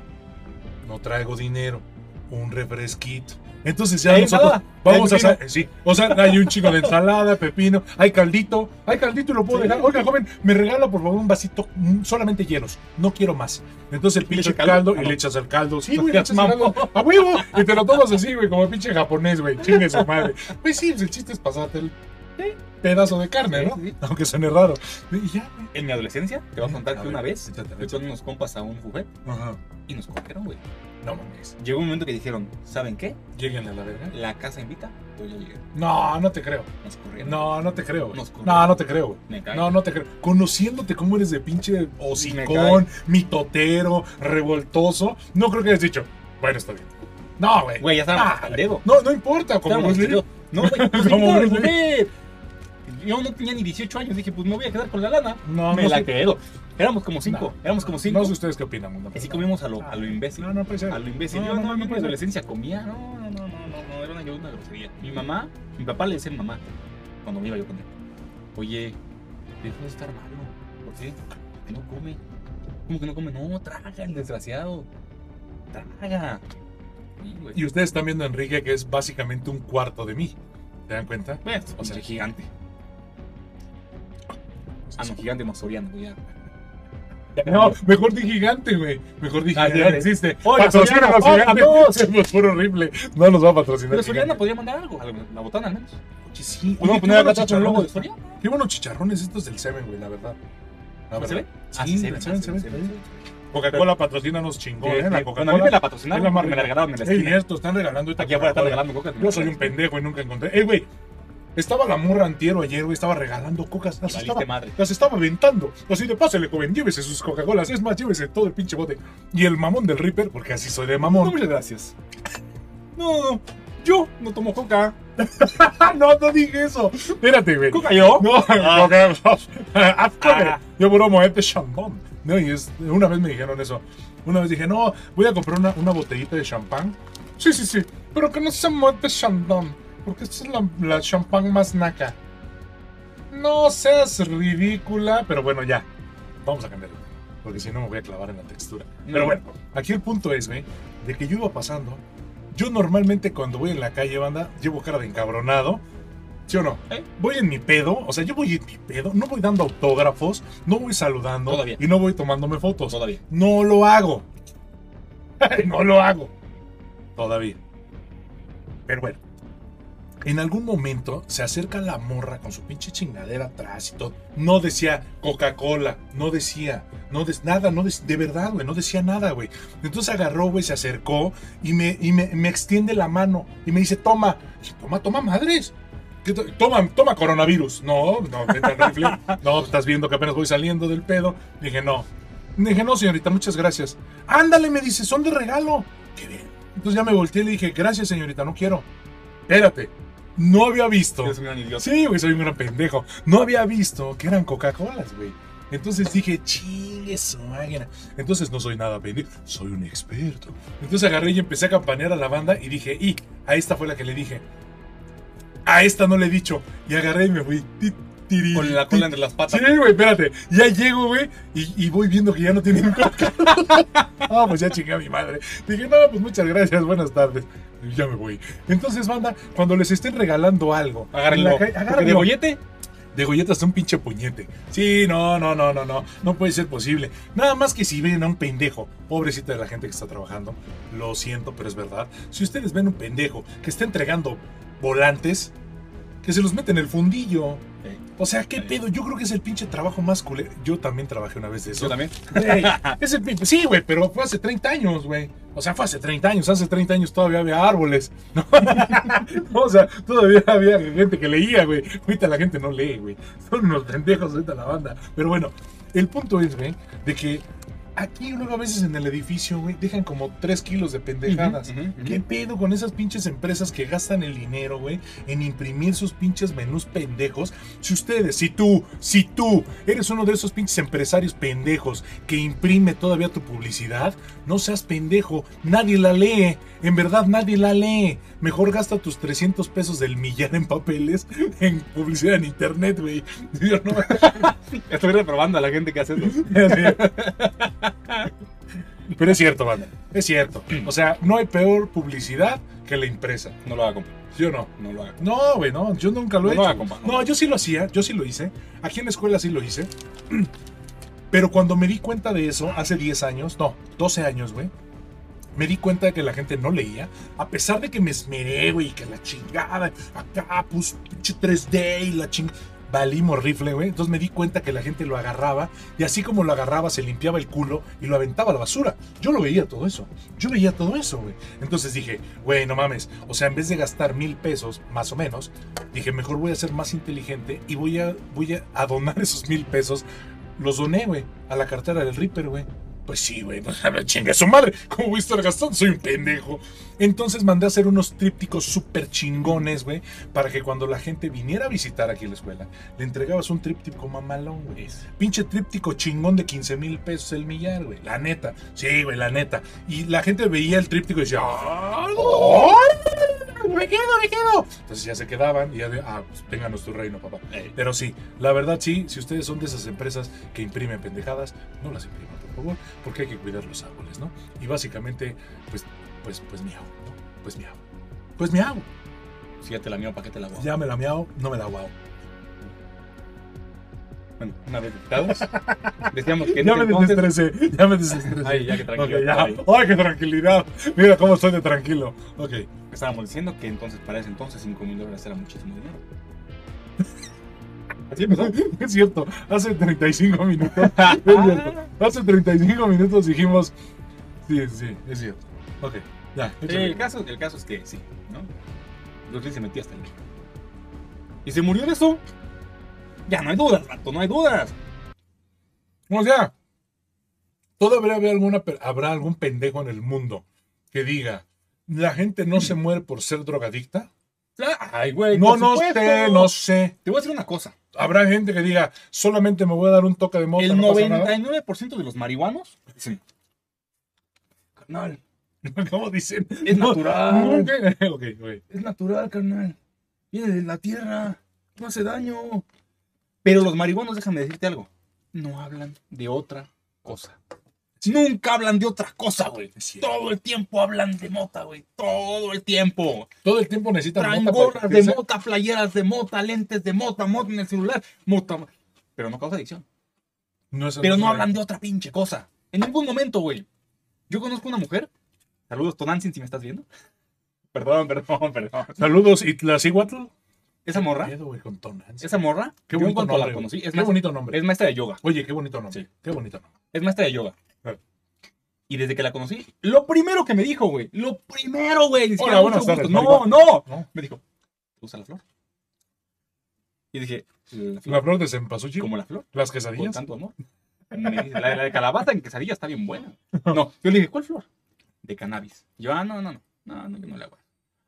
No traigo dinero. Un refresquito. Entonces ya ¿Hay nosotros vamos a. Sí, o sea, hay un chico de ensalada, pepino, hay caldito, hay caldito y lo puedo Sí. dejar. Oiga, joven, me regala por favor un vasito, mm, solamente hielos. No quiero más. Entonces el ¿Y le pinche caldo? caldo, Ah, y no. le echas el caldo. Sí, No güey, le seas echas el mamón. caldo. A huevo. Y te lo tomas así, güey, como pinche japonés, güey. Chingue su madre. Pues sí, el chiste es pasarte el pedazo de carne, ¿no? sí, sí. Aunque suene raro. Y ya, güey. En mi adolescencia, te voy a contar A que una ver, vez échate, fui con unos compas a un buffet Ajá. y nos cogieron, güey. No mames. Llegó un momento que dijeron, ¿saben qué? Lleguen a la verga. La casa invita, yo ya llegué. No, no te creo. Nos corrieron. No, no te creo, güey. Nos corrieron. No, no te creo, güey. Me cae. No, no te creo. Conociéndote cómo eres de pinche hocicón, mitotero, revoltoso, no creo que hayas dicho, bueno, está bien. No, güey. Güey, ya estábamos Ah, hasta el dedo. No, no importa, como. No, güey, pues Como Yo no tenía ni 18 años, dije, pues me voy a quedar con la lana. No, me no la sé. quedo. Éramos como cinco, No, éramos como cinco. No sé ustedes qué opinan, mundo. y sí comimos a lo, a lo imbécil. No, no puede ser. A lo imbécil. No, Yo no, no, no, en mi adolescencia comía. No, no, no, no, era una, una grosería. Mi mamá, mi papá le decía a mi mamá, cuando me iba yo con él, oye, dejó de estar malo. ¿Por qué? Que no come. ¿Cómo que no come? No, traga el desgraciado. Traga. Y ustedes están viendo a Enrique, que es básicamente un cuarto de mí. ¿Te dan cuenta? Bueno, O sea, gigante. Ah, no, gigante no, soriano, ya. No, mejor di gigante, güey. Mejor di Ah, gigante. existe. Oye, gigante. vamos. Somos puro horrible. No nos va a patrocinar. Pero Soriana podría mandar algo, la botana al menos. Oye, sí. Podemos poner acá logo de. Soriana. Qué buenos chicharrones estos del Seven, güey, la verdad. La ¿Se verdad. ve? Sí, se del ve, Seven, se ve, se ve. se ve. Coca-Cola patrocínanos chingón, ¿eh? La Bueno, a mí Coca-Cola. me la patrocinaron, la me la regalaron en la Es cierto, están regalando ahorita Aquí afuera están Coca-Cola. regalando coca. Yo soy un pendejo y nunca encontré. ¡Eh, güey! Estaba la morra antiero ayer, güey, estaba regalando cocas. Las estaba, madre. las estaba aventando. Así de pásale, joven, llévese sus Coca-Colas. Es más, llévese todo el pinche bote. Y el mamón del Reaper, porque así soy de No, mamón. muchas gracias. No, yo no tomo coca. ¡Ah, no, no dije eso! Espérate, güey. ¿Coca yo? No, Coca. Ah, Ah. Yo bromo, es de champán. No, y es, una vez me dijeron eso. Una vez dije, no, voy a comprar una, una botellita de champán. Sí, sí, sí, pero que no se mueve champán, porque esta es la, la champán más naca. No seas ridícula, pero bueno, ya. Vamos a cambiarlo, porque si no me voy a clavar en la textura. Pero No. bueno, aquí el punto es, güey, de que yo iba pasando. Yo normalmente cuando voy en la calle, banda, llevo cara de encabronado. ¿Sí o no? ¿Eh? Voy en mi pedo, o sea, yo voy en mi pedo, no voy dando autógrafos, no voy saludando Todavía. y no voy tomándome fotos. Todavía. No lo hago. no lo hago. Todavía. Pero bueno. En algún momento se acerca la morra con su pinche chingadera atrás y todo. No decía Coca-Cola, no decía, no des- nada, no des- de verdad, güey, no decía nada, güey. Entonces agarró, güey, se acercó y me, y me, me extiende la mano y me dice, toma, Dije, toma, toma madres. ¿Qué to- Toma, toma coronavirus. No, no, vete al rifle. No, estás viendo que apenas voy saliendo del pedo. Dije, no. Dije, no, señorita, muchas gracias. Ándale, me dice, son de regalo. Qué bien. Entonces ya me volteé y le dije, gracias, señorita, no quiero. Espérate. No había visto. Eres un gran idiota. Sí, güey, soy un gran pendejo. No había visto que eran Coca-Colas, güey. Entonces dije, chingue su máquina. Entonces no soy nada pendejo, soy un experto. Entonces agarré y empecé a campanear a la banda y dije, y a esta fue la que le dije. A esta no le he dicho. Y agarré y me fui. Tiri, Con la cola entre las patas. Sí, güey, espérate. Ya llego, güey, y, y voy viendo que ya no tienen coca. Ah, pues ya chingué a mi madre. Dije, no, pues muchas gracias, buenas tardes. Y ya me voy. Entonces, banda, cuando les estén regalando algo, en Agárrenlo. de bollete, De golletas un pinche puñete. Sí, no, no, no, no, no. No puede ser posible. Nada más que si ven a un pendejo, pobrecita de la gente que está trabajando, lo siento, pero es verdad. Si ustedes ven un pendejo que está entregando volantes, que se los mete en el fundillo. O sea, ¿qué pedo? Yo creo que es el pinche trabajo más culero. Yo también trabajé una vez de eso. yo también. Güey, es el pinche- Sí, güey, pero fue hace 30 años, güey. O sea, fue hace 30 años. Hace 30 años todavía había árboles. ¿no? o sea, todavía había gente que leía, güey. Ahorita la gente no lee, güey. Son unos pendejos ahorita la banda. Pero bueno, el punto es, güey, de que aquí luego a veces en el edificio, güey, dejan como 3 kilos de pendejadas. ¿Qué pedo con esas pinches empresas que gastan el dinero, güey, en imprimir sus pinches menús pendejos? Si ustedes, si tú, si tú eres uno de esos pinches empresarios pendejos que imprime todavía tu publicidad, no seas pendejo, nadie la lee, en verdad nadie la lee. Mejor gasta tus 300 pesos del millar en papeles en publicidad en internet, güey. Yo no- Estoy reprobando a la gente que hace eso. Pero es cierto, banda, es cierto. O sea, no hay peor publicidad que la impresa, No lo haga, compa. ¿sí o no? No lo haga. No, güey, no, yo nunca lo he No lo hecho. haga, compa, no. no, yo sí lo hacía, yo sí lo hice. Aquí en la escuela sí lo hice. Pero cuando me di cuenta de eso, hace 10 años, no, 12 años, güey, me di cuenta de que la gente no leía, a pesar de que me esmeré, güey, y que la chingada, acá, pues, pinche 3D y la chingada. Valimos rifle, güey. Entonces me di cuenta que la gente lo agarraba y así como lo agarraba, se limpiaba el culo y lo aventaba a la basura. Yo lo veía todo eso. Yo veía todo eso, güey. Entonces dije, güey, no mames. O sea, en vez de gastar mil pesos, más o menos, dije, mejor voy a ser más inteligente y voy a, voy a, donar esos mil pesos. Los doné, güey, a la cartera del Reaper, güey. Pues sí, güey, pues, a ver, chingue a su madre. ¿Cómo voy a estar gastando? Soy un pendejo. Entonces mandé a hacer unos trípticos súper chingones, güey, para que cuando la gente viniera a visitar aquí la escuela, le entregabas un tríptico mamalón, güey. Pinche tríptico chingón de 15 mil pesos el millar, güey. La neta. Sí, güey, la neta. Y la gente veía el tríptico y decía. ¡ay! ¡Me quedo, me quedo! Entonces ya se quedaban y ya de, ah, pues vénganos tu reino, papá. Pero sí, la verdad sí, si ustedes son de esas empresas que imprimen pendejadas, no las impriman, favor, porque hay que cuidar los árboles, ¿no? Y básicamente, pues, pues, pues miau, ¿no? Pues miau. Pues miau. Si ya te la mío, ¿para qué te la voy? Ya me la miau, no me la guau. Bueno, una vez dictados, decíamos que en Ya me entonces... desestresé, ya me desestresé. Ay, ya que tranquilo. Ok, ya. ay. Ay, qué tranquilidad. Mira cómo estoy de tranquilo. Ok. Estábamos diciendo que entonces, para ese entonces, 5 mil dólares era muchísimo dinero. Es cierto, hace 35 minutos. Es cierto. Hace 35 minutos dijimos. Sí, sí, es cierto. Ok, ya. Sí, el, caso, el caso es que sí, ¿no? Lee se metía hasta el Y se murió de eso. Ya no hay dudas, rato, no hay dudas. O sea, todavía habrá, alguna, habrá algún pendejo en el mundo que diga: la gente no se muere por ser drogadicta. Ay, güey. No, no sé, no sé. Te voy a decir una cosa. Habrá gente que diga: solamente me voy a dar un toque de moto. El no pasa nada. 99% de los marihuanos dicen, carnal, ¿Cómo dicen? Es No, natural. no, es natural, carnal. Viene de la tierra, no hace daño. Pero los marihuanos, déjame decirte algo, no hablan de otra cosa. Nunca hablan de otra cosa, güey. Todo el tiempo hablan de mota, güey. Todo el tiempo. Todo el tiempo necesitan Traen mota gorras de mota, playeras de mota, lentes de mota, mota en el celular, mota. Pero no causa adicción. No es- Pero no hablan de otra pinche cosa. En ningún momento, güey. Yo conozco una mujer. Saludos, Tonantzin, si me estás viendo. Perdón, perdón, perdón. Saludos, Itlacíhuatl. Esa morra, güey, con Tonantzin. esa morra, Qué bonito nombre. la conocí, es, Qué maestra- bonito nombre. es maestra de yoga. Oye, qué bonito nombre. Sí. Qué bonito nombre. Es maestra de yoga. Y desde que la conocí, lo primero que me dijo, güey. Lo primero, güey. ni siquiera mucho gusto. No, no. No. Me dijo, ¿te gusta la flor? Y dije, la La flor, flor de cempasúchil. como la flor. Las Con quesadillas. tanto amor. La, la de calabaza en quesadilla está bien buena. No, yo le dije, ¿cuál flor? De cannabis. Yo, ah, no, no, no. No, no, yo no le hago.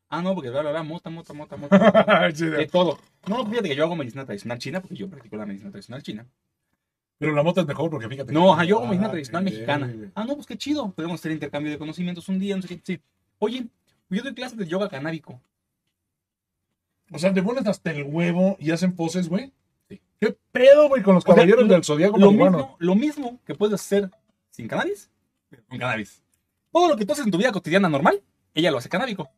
Ah, no, porque bla, bla, bla, mota, mota, mota, mota. De todo. No, fíjate que yo hago medicina tradicional china, porque yo practico la medicina tradicional china. Pero la mota es mejor porque fíjate. No, ajá, yo hago medicina tradicional mexicana. Ah, no, pues qué chido. Podemos hacer intercambio de conocimientos un día, no sé qué. Sí. Oye, yo doy clases de yoga canábico. O sea, te pones hasta el huevo y hacen poses, güey. Sí. ¿Qué pedo, güey, con los sea, caballeros lo- del zodiaco Lo marihuano? mismo, lo mismo que puedes hacer sin cannabis, con cannabis. Todo lo que tú haces en tu vida cotidiana normal, ella lo hace canábico.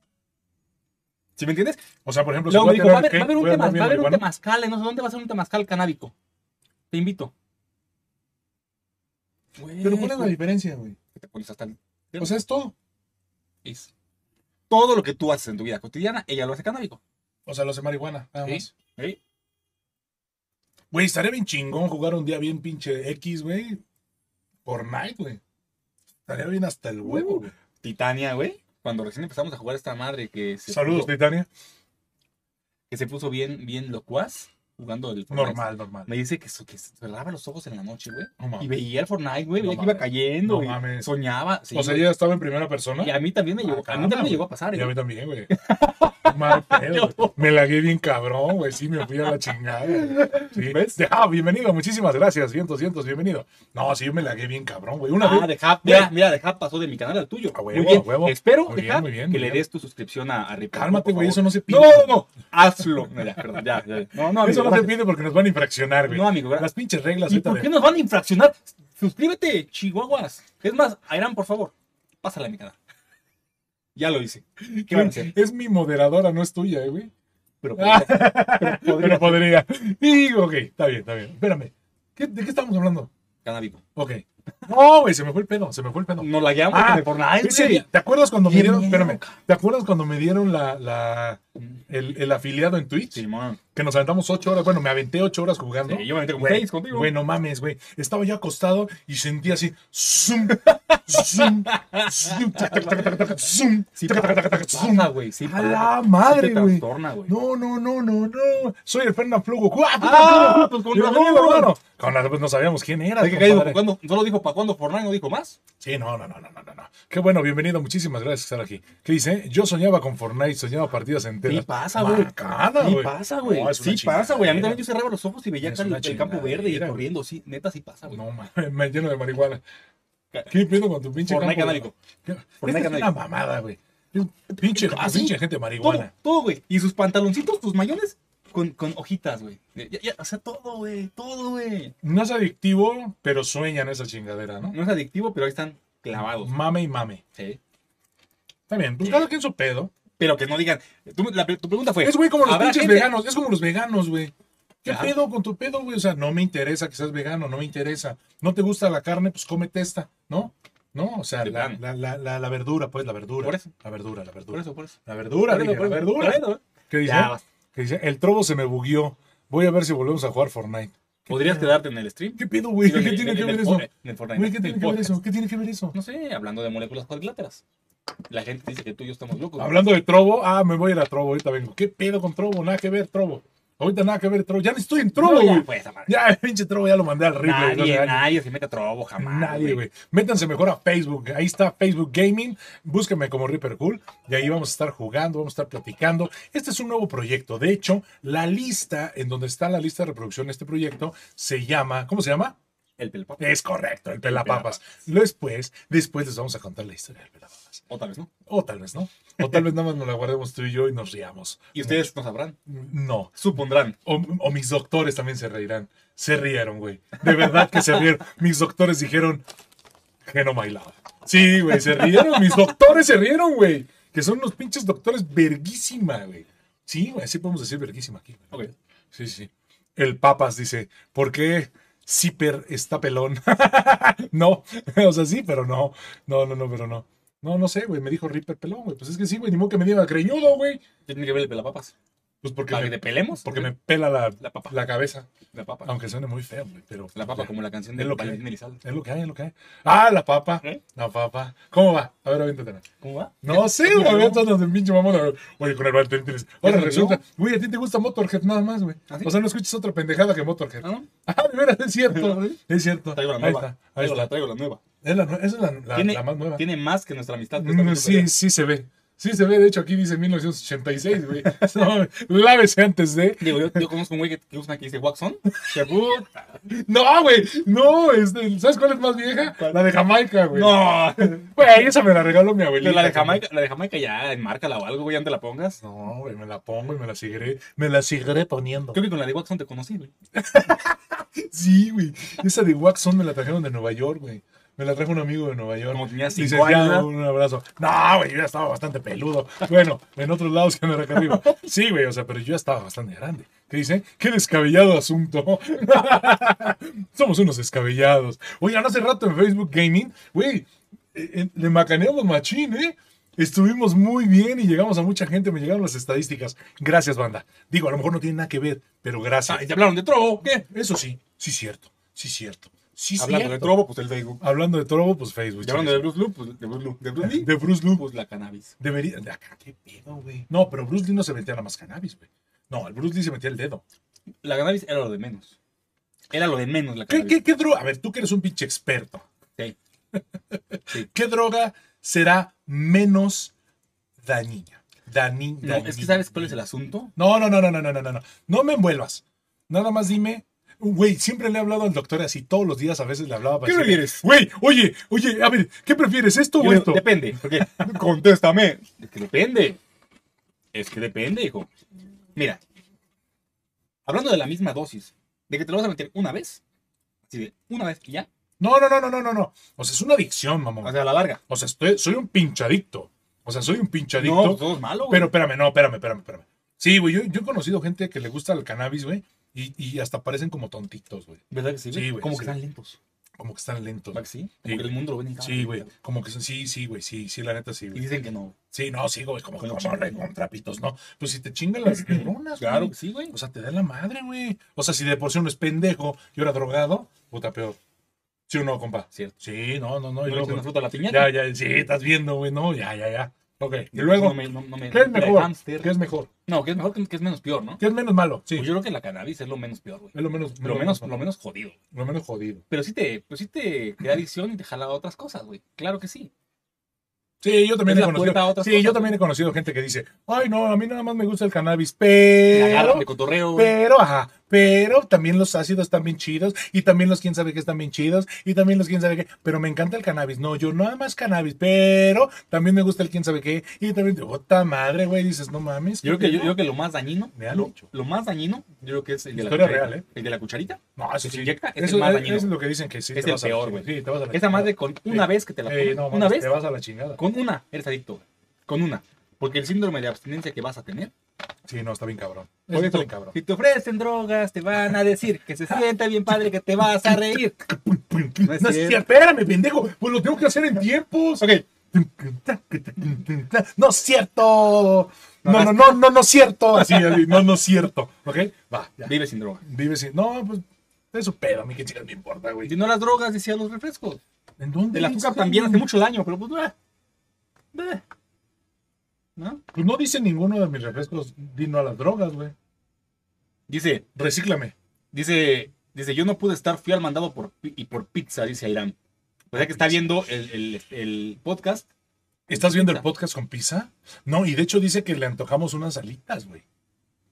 ¿Sí me entiendes? O sea, por ejemplo, voy dijo, va a haber, va a haber un, va a haber un temazcal, en no sé dónde va a ser un temazcal canábico. Te invito. Güey, Pero ¿cuál es la diferencia, güey? que te pones hasta el... O sea, es todo. es todo lo que tú haces en tu vida cotidiana, ella lo hace canábico. O sea, lo hace marihuana. Nada Sí. más. ¿Sí? Güey, estaría bien chingón jugar un día bien pinche X, güey. Por night, güey. Estaría bien hasta el huevo, Uh. güey. Titania, güey. Cuando recién empezamos a jugar esta madre que se, Saludos, puso, Titania. que se puso bien, bien locuaz jugando el Fortnite. Normal, normal. Me dice que, su- que cerraba los ojos en la noche, güey. No. Y veía el Fortnite, güey. No Veía que iba cayendo, No mames. Soñaba. sí, o sea, güey. ella estaba en primera persona. Y a mí también me llegó, a mí Bacana, también me llegó a pasar, Y a ¿eh? mí también, güey. Mal pedo. Me lagué bien cabrón, güey. Sí, me fui a la chingada. Sí. ¿Ves? De- Ah, bienvenido, muchísimas gracias. Cientos, cientos, bienvenido. No, sí, me lagué bien cabrón, güey. Una Ah, vez. de Hub, mira, mira, de Hub pasó de mi canal al tuyo. A huevo, muy bien. a huevo. Espero, Muy de bien, Hub, muy bien, que le des tu suscripción a, a Cálmate, güey. Eso no se pide. No, no, no. Hazlo. No, ya, perdón, ya, ya. No, no, amigo. Eso no se pide porque nos van a infraccionar, güey. No, amigo, gracias. Las pinches reglas. ¿Y ahorita por qué nos van a infraccionar? Suscríbete, chihuahuas. Es más, Ayrán, por favor, pásala a mi canal. Ya lo hice. ¿Qué van a hacer? Es mi moderadora, no es tuya, eh, güey. Pero, Ah, pero podría Pero podría. Y, ok, está bien, está bien. Espérame. ¿Qué- ¿De qué estamos hablando? canábico. Ok. No, güey, se me fue el pedo, se me fue el pedo. Nos la guiamos Ah, en Fortnite, Ese güey. día, ¿Te acuerdas cuando me dieron, espérame. ¿te acuerdas cuando me dieron la, la, el, el afiliado en Twitch? Simón. Que nos aventamos ocho horas, bueno, me aventé ocho horas jugando. Sí, yo me metí como seis contigo. Güey, no mames, güey. Estaba yo acostado y sentía así, zoom, zoom, zoom, zoom, Sí zoom. güey. Sí, A la Sí madre, güey. No, no, no, no, no. Soy el Fernando Flugo. ¡Ah, pues con razón, hermano. Con razón, pues no sabíamos quién era. Compadre. ¿Cuándo? Solo dijo para cuándo Fortnite, no dijo más. Sí, no, no, no, no, no. Qué bueno, bienvenido, muchísimas gracias por estar aquí. ¿Qué dice? Yo soñaba con Fortnite, soñaba partidas enteras. Sí pasa, güey. Sí pasa, güey. No, sí pasa, güey. A mí también yo cerraba los ojos y veía acá el, campo verde y corriendo. Sí, neta, sí pasa, güey. No, mames, me lleno de marihuana. ¿Qué pedo con tu pinche Fortnite canábico. Fortnite Esta es canábico. una mamada, güey. Pinche, Ah, sí. pinche gente marihuana. todo, güey. Y sus pantaloncitos, tus mayones, con, con hojitas, güey. Ya- o sea, todo, güey. Todo, güey. No es adictivo, pero sueñan esa chingadera, ¿no? No es adictivo, pero ahí están clavados. Mame y mame. Sí. Está bien, pues cada quien su pedo. Pero que no digan. tú- la- tu pregunta fue. Es, güey, como los ¿habrá pinches gente- veganos. Es como los veganos, güey. ¿Qué Ajá. pedo con tu pedo, güey? O sea, no me interesa que seas vegano, no me interesa. ¿No te gusta la carne? Pues cómete esta, ¿no? No, o sea, De la, la, la, la, verdura, pues, la verdura. Por eso. La verdura, la verdura. Por eso, por eso. La verdura, Por eso, dije, por la verdura. Por eso. ¿Qué dice? Ya. ¿Qué dice? El trobo se me bugueó. Voy a ver si volvemos a jugar Fortnite. ¿Qué Podrías pedo? quedarte en el stream. ¿Qué pedo, güey? ¿Qué tiene en que ver eso? Güey, ¿qué en tiene que ver eso? ¿Qué tiene que ver eso? No sé, hablando de moléculas cuadriláteras. La gente dice que tú y yo estamos locos. Hablando de Trobo, ah, me voy a ir a Trobo, ahorita vengo. ¿Qué pedo con Trobo? Nada que ver, Trobo. Ahorita nada que ver, Trobo. Ya no estoy en Trobo, No, güey. ya, pues. Ya, el pinche Trobo ya lo mandé al rifle. Nadie, nadie se mete a trobo jamás. Nadie, güey. Métanse mejor a Facebook. Ahí está Facebook Gaming. Búsquenme como Reaper Cool. Y ahí vamos a estar jugando, vamos a estar platicando. Este es un nuevo proyecto. De hecho, la lista, en donde está la lista de reproducción de este proyecto, se llama. ¿Cómo se llama? El pelpa. Es correcto, el Pelapapas. Después, después les vamos a contar la historia del Pelapapas. O tal vez no. O tal vez no. O tal vez nada más nos la guardemos tú y yo y nos riamos. Y ustedes no sabrán. No. Supondrán. O, o mis doctores también se reirán. Se rieron, güey. De verdad que se rieron. Mis doctores dijeron, Geno my love. Sí, güey, se rieron. Mis doctores se rieron, güey. Que son unos pinches doctores verguísima, güey. Sí, güey, así podemos decir verguísima aquí. güey. Ok. Sí, sí. El Papas dice, ¿por qué Zipper está pelón? no, o sea, sí, pero no. No, no, no, pero no. No, no sé, güey, me dijo Ripper pelón, güey. Pues es que sí, güey, ni modo que me diga greñudo, güey. ¿Qué tiene que ver el pelapapas? Pues porque, ¿Para me, que te pelemos? porque me pela la, La papa. la cabeza. La papa. Aunque suene muy feo, güey, pero... La papa, como la canción de Es lo que Valentín. Elizalde. Es lo que hay, es lo que hay. Ah, la papa. ¿Eh? La papa. ¿Cómo va? A ver, aviéntate. ¿Cómo va? No sé, ¿Ya güey, aviéntanos del pinche mamón. Oye, con el Valentín tienes- Ahora resulta, güey, a ti te gusta Motorhead nada más, güey. ¿Ah, sí? O sea, no escuchas otra pendejada que Motorhead. ¿Ah? Ah, de veras, es cierto. ¿Sí? Es cierto. Traigo la Ahí nueva. está, ahí Traigo la, está. traigo la nueva. Es la, esa es la, la- tiene, la más nueva. tiene más que nuestra amistad. que Mm, sí, sí se ve. Sí se ve, de hecho aquí dice 1986, güey. No, lávese antes de... Digo, yo, yo conozco un güey que, que usa que dice Waxon. No, güey, no, este, ¿sabes cuál es más vieja? La de Jamaica, güey. No. Güey, esa me la regaló mi abuelita. Pero la de Jamaica, la de Jamaica ya enmárcala o algo, güey, antes la pongas. No, güey, me la pongo y me la seguiré, me la seguiré poniendo. Creo que con la de Waxon te conocí, güey. Sí, güey. Esa de Waxon me la trajeron de Nueva York, güey. Me la trajo un amigo de Nueva York. Como tenía cinco Licenciado, años, un abrazo. No, güey, yo ya estaba bastante peludo. Bueno, en otros lados que andar acá arriba. Sí, güey, o sea, pero yo ya estaba bastante grande. ¿Qué dice? Qué descabellado asunto. Somos unos descabellados. Oigan, hace rato en Facebook Gaming, güey, eh, eh, le macaneamos machín, ¿eh? Estuvimos muy bien y llegamos a mucha gente, me llegaron las estadísticas. Gracias, banda. Digo, a lo mejor no tiene nada que ver, pero gracias. Ah, y te hablaron de Trobo, ¿qué? Eso sí, sí cierto, sí cierto. Sí Hablando de cierto. Trobo, pues el Facebook. Hablando de Trobo, pues Facebook. Y hablando de Bruce Lee, pues de Bruce Lee. De Bruce Lee, de Bruce Lee. pues la cannabis. Debería. De acá, qué pedo, güey. No, pero Bruce Lee no se metía nada más cannabis, güey. No, el Bruce Lee se metía el dedo. La cannabis era lo de menos. Era lo de menos la ¿Qué, cannabis. qué, qué droga? A ver, tú que eres un pinche experto. Sí. ¿Qué droga será menos dañina? Dañi- No, dañina. es que ¿sabes cuál es el asunto? No, no, no, no, no, no, no, no. No me envuelvas. Nada más dime. Güey, siempre le he hablado al doctor así todos los días, a veces le hablaba para ¿Qué decirle, prefieres? Güey, oye, oye, a ver, ¿qué prefieres, esto o esto? Depende. Porque, contéstame. Es que depende. Es que depende, hijo. Mira. Hablando de la misma dosis, de que te lo vas a meter una vez, así de una vez y ya, No, no, no, no, no, no, no. O sea, es una adicción, mamón. o sea, a la larga. O sea, estoy, soy un pinchadicto. O sea, soy un pinchadicto. No, pues todo es malo, güey. pero espérame, no, espérame, espérame, espérame. Sí, güey, yo, yo he conocido gente que le gusta el cannabis, güey, y, y hasta parecen como tontitos, güey. ¿Verdad que sí? Sí, güey, Como sí. que están lentos. Como que están lentos. ¿Verdad que sí? Como Sí. que el mundo lo ven en cámara Sí, güey. Como que son, sí, sí, güey, sí, sí, la neta sí, Y güey. dicen que no. Sí, no, sí, güey, como, chingón. re con trapitos, ¿no? Pues si te chingan las neuronas, Claro güey. que sí, güey. O sea, te da la madre, güey. O sea, si de por sí uno es pendejo y ahora drogado, puta peor. ¿Sí o no, compa? Cierto. Sí, no, no, no. ¿No Y le una fruta a la piñata? ya, ya, sí, estás viendo, güey, no, ya, ya, ya. Ok, y No luego, me- no- no me- ¿qué es mejor? ¿Qué es mejor? No, que es mejor que, que es menos peor, ¿no? ¿Qué es menos malo? Sí, Pues yo creo que la cannabis es lo menos peor, güey. es lo menos, Lo menos, lo menos jodido. lo menos jodido. Pero sí te, pues sí te crea adicción y te jala a otras cosas, güey. Claro que sí. Sí, yo también he la conocido. Sí, cosas, yo también he conocido gente que dice, ay, no, a mí nada más me gusta el cannabis, pero, de cotorreo, pero, ajá, pero también los ácidos están bien chidos y también los quién sabe qué están bien chidos y también los quién sabe qué, pero me encanta el cannabis. No, yo nada más cannabis, pero también me gusta el quién sabe qué y también, puta madre, güey, dices, no mames. Yo creo, ¿qué que, yo, pedo?". yo creo que lo más dañino, Me han lo, dicho. lo más dañino, yo creo que es el de la Historia cucharita. real, ¿eh? El de la cucharita. No, eso sí. se inyecta, es eso el más dañino. es lo que dicen que sí. Es el peor, güey. Sí, te vas a la Esa chingada. madre con una Sí. vez que te la Ey, pones, una vez, Te vas a la chingada. con una, eres adicto, güey. Con una. Porque el síndrome de abstinencia que vas a tener. Sí, no, está bien cabrón. Está bien cabrón. si te ofrecen drogas, te van a decir que se siente bien padre, que te vas a reír. No es cierto. Espérame, pendejo. Pues lo tengo que hacer en tiempos. Ok, No es cierto. No, no, no, no, no es cierto. Así, no, no es cierto. ¿Ok? Va, ya. vive sin droga. Vive sin. No, pues. Es su pedo, a mí que chicas me importa, güey. Si no las drogas, decía los refrescos. ¿En dónde? El azúcar también hace mucho daño, pero pues. eh. ¿No? Pues no dice ninguno de mis refrescos, dino a las drogas, güey. Dice, Recíclame. dice, dice, yo no pude estar, fui al mandado por, y por pizza, dice Airam. O sea que está viendo el, el- el podcast. ¿Estás viendo el podcast con pizza? No, y de hecho dice que le antojamos unas alitas, güey.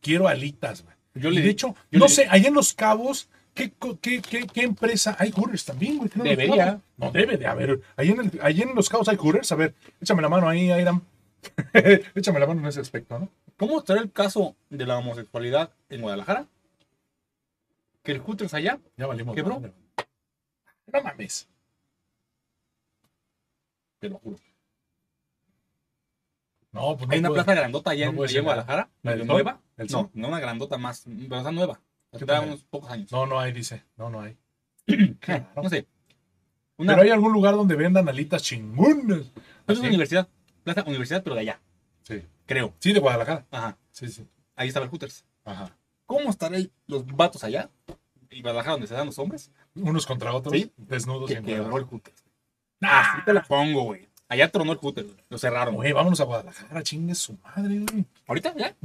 Quiero alitas, güey. Yo Y le de hecho, yo no le- sé, allá en Los Cabos, ¿qué, qué, qué, qué empresa? Hay Hooters también, güey. Los Debería. No, debe de haber. Allá en, el, allá en Los Cabos hay Hooters. A ver, échame la mano ahí, Airam. échame la mano en ese aspecto, ¿no? ¿Cómo estará el caso de la homosexualidad en Guadalajara? Que el Hooters allá, Ya valimos. ¿Qué, bro? madre. No mames. te lo juro. No, pues no Hay una plaza grandota allá, no en, allá. Guadalajara, ¿La del nueva. Sol? ¿El no, Sol? no una grandota más, pero nueva. ¿Qué Tendrá unos pocos años. No, no hay, dice. No, no hay. Eh, no sé. Una, Pero hay algún lugar donde vendan alitas chingonas. es una universidad, plaza universidad, pero de allá, Sí. creo. Sí, de Guadalajara. Ajá, Sí, sí. ahí estaba el Hooters. Ajá. ¿Cómo estarán los vatos allá? Y Guadalajara, donde se dan los hombres, Unos contra otros, Sí. desnudos que quebró encuerados. el Hooters. Así te la pongo, güey. Allá tronó el Hooters, güey. Lo cerraron. Oye, vámonos a Guadalajara, chingue su madre, güey. ¿Ahorita? ¿Ya?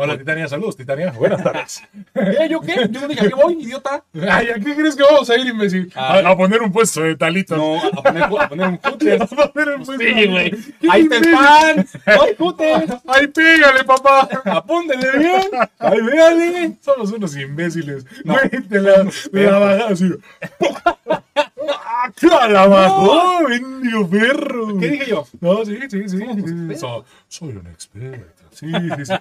Hola, Titania, saludos, Titania. Buenas tardes. ¿Eh? ¿Yo qué? Yo no dije, ¿a qué voy, idiota? Ay, ¿a qué crees que vamos a ir, imbécil? Ah. a, a poner un puesto de talitos. No, a poner, a poner un Hooters. A poner un puesto. Sí, güey. ¿Qué Ahí está el imbécil? pan. ¡No hay Hooters! ¡Ay, pégale, papá! ¡Apúntele bien! ¡Ay, véale! Somos unos imbéciles. No. Güey, te la, te la así. ¡Ah, ¡A la bajó! ¡Bendigo perro! ¿Qué dije yo? No, sí, sí, sí. Sí, soy un experto. Sí, sí, sí.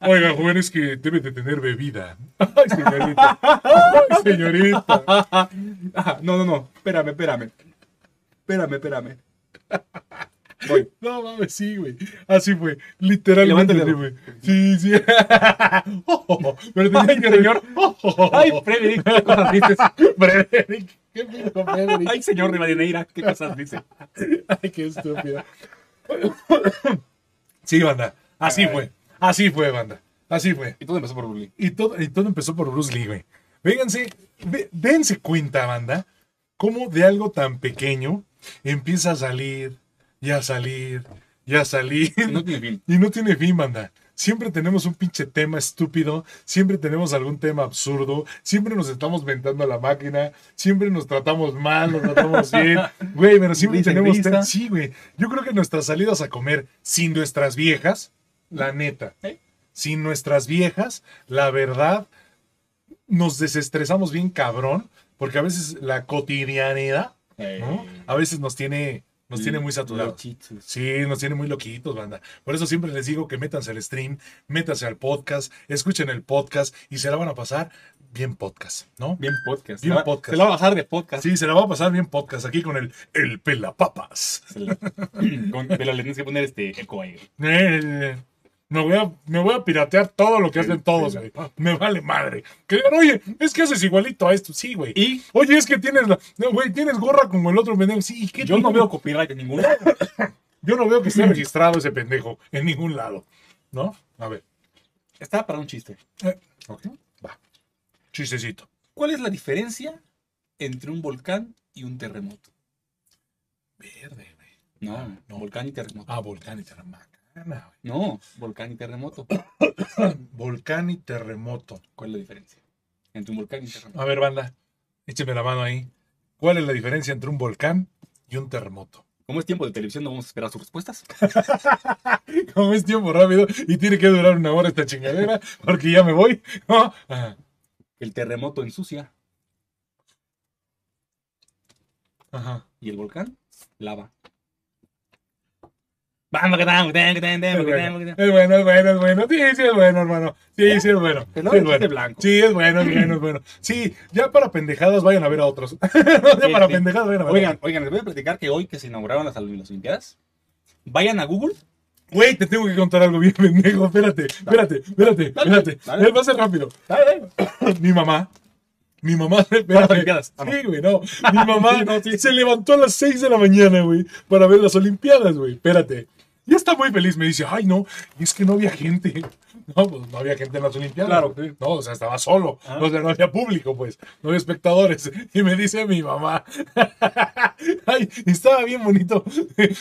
Oiga, joven, es que debe de tener bebida. Ay, señorita. Ay, señorita. Ah, no, no, no. Espérame, espérame. Espérame, espérame. Voy. No mames, sí, güey. Así fue. Literalmente, sí. Sí, sí. Pero tenías que señor. Ay, Frederick, ¿qué cosas dices? Frederick. ¿Qué Frederick? Ay, señor Rivadeneira, ¿qué cosas dice? Ay, qué estúpido. Sí, banda. Así fue. Así fue, banda. Así fue. Y todo empezó por Bully. Y todo, y todo empezó por Bruce Lee, güey. Vénganse, ve- dense cuenta, banda, cómo de algo tan pequeño empieza a salir, y a salir, y a salir. No tiene fin. Y no tiene fin, banda. Siempre tenemos un pinche tema estúpido, siempre tenemos algún tema absurdo, siempre nos estamos ventando a la máquina, siempre nos tratamos mal, nos tratamos bien. Güey, pero siempre Risa y tenemos. Sí, güey. Yo creo que nuestras salidas a comer sin nuestras viejas, la neta, ¿Eh? sin nuestras viejas, la verdad, nos desestresamos bien cabrón, porque a veces la cotidianidad, ¿no? A veces nos tiene, nos tiene muy saturados. Sí, nos tiene muy loquitos, banda. Por eso siempre les digo que métanse al stream, métanse al podcast, escuchen el podcast y se la van a pasar bien podcast, ¿no? Bien podcast. Bien la- podcast. Se la va a bajar de podcast. Sí, se la va a pasar bien podcast aquí con el, el pelapapas. La- Con- Pero le tienes que poner este eco ahí. Eh, me, voy a, me voy a piratear todo lo que hacen todos, güey. Me vale madre. Que oye, es que haces igualito a esto. Sí, güey. Y Oye, es que tienes, la, no, güey, tienes gorra como el otro pendejo. Sí, ¿y ¿qué yo no veo copyright en ningún lado. Yo no veo que esté registrado ese pendejo en ningún lado. ¿No? A ver. Está para un chiste. Eh, ok, va. Chistecito. ¿Cuál es la diferencia entre un volcán y un terremoto? Verde, güey. No, no. volcán y terremoto. Ah, volcán y terremoto. No, volcán y terremoto. Volcán y terremoto. ¿Cuál es la diferencia entre un volcán y terremoto? A ver, banda, écheme la mano ahí. ¿Cuál es la diferencia entre un volcán y un terremoto? Como es tiempo de televisión, no vamos a esperar sus respuestas. Como es tiempo rápido y tiene que durar una hora esta chingadera, porque ya me voy. El terremoto ensucia Ajá. y el volcán lava. Vamos, que vamos, que vamos, que vamos, Es bueno, es bueno, es bueno. Sí, sí, es bueno, hermano. Sí, sí, es bueno. Sí, es bueno. blanco. Sí, es bueno, es bueno, es bueno. Sí, ya para pendejadas vayan a ver a otros. ya para pendejadas vayan a ver Oigan, oigan, les voy a platicar que hoy que se inauguraron las, Olimpiadas, vayan a Google Güey, te tengo que contar algo bien pendejo. Espérate, espérate, espérate, espérate. dale. Va a ser rápido. Dale, dale. Mi mamá. Mi mamá, espérate. Ah, no. Sí, güey, no. Mi mamá no, sí. se levantó a las 6 de la mañana, güey, para ver las Olimpiadas, güey. Espérate. Ya está muy feliz. Me dice, ay, no, es que no había gente. No, pues no había gente en las Olimpiadas. Claro. No, o sea, estaba solo. Ah. O sea, no había público, pues. No había espectadores. Y me dice mi mamá, ay, estaba bien bonito.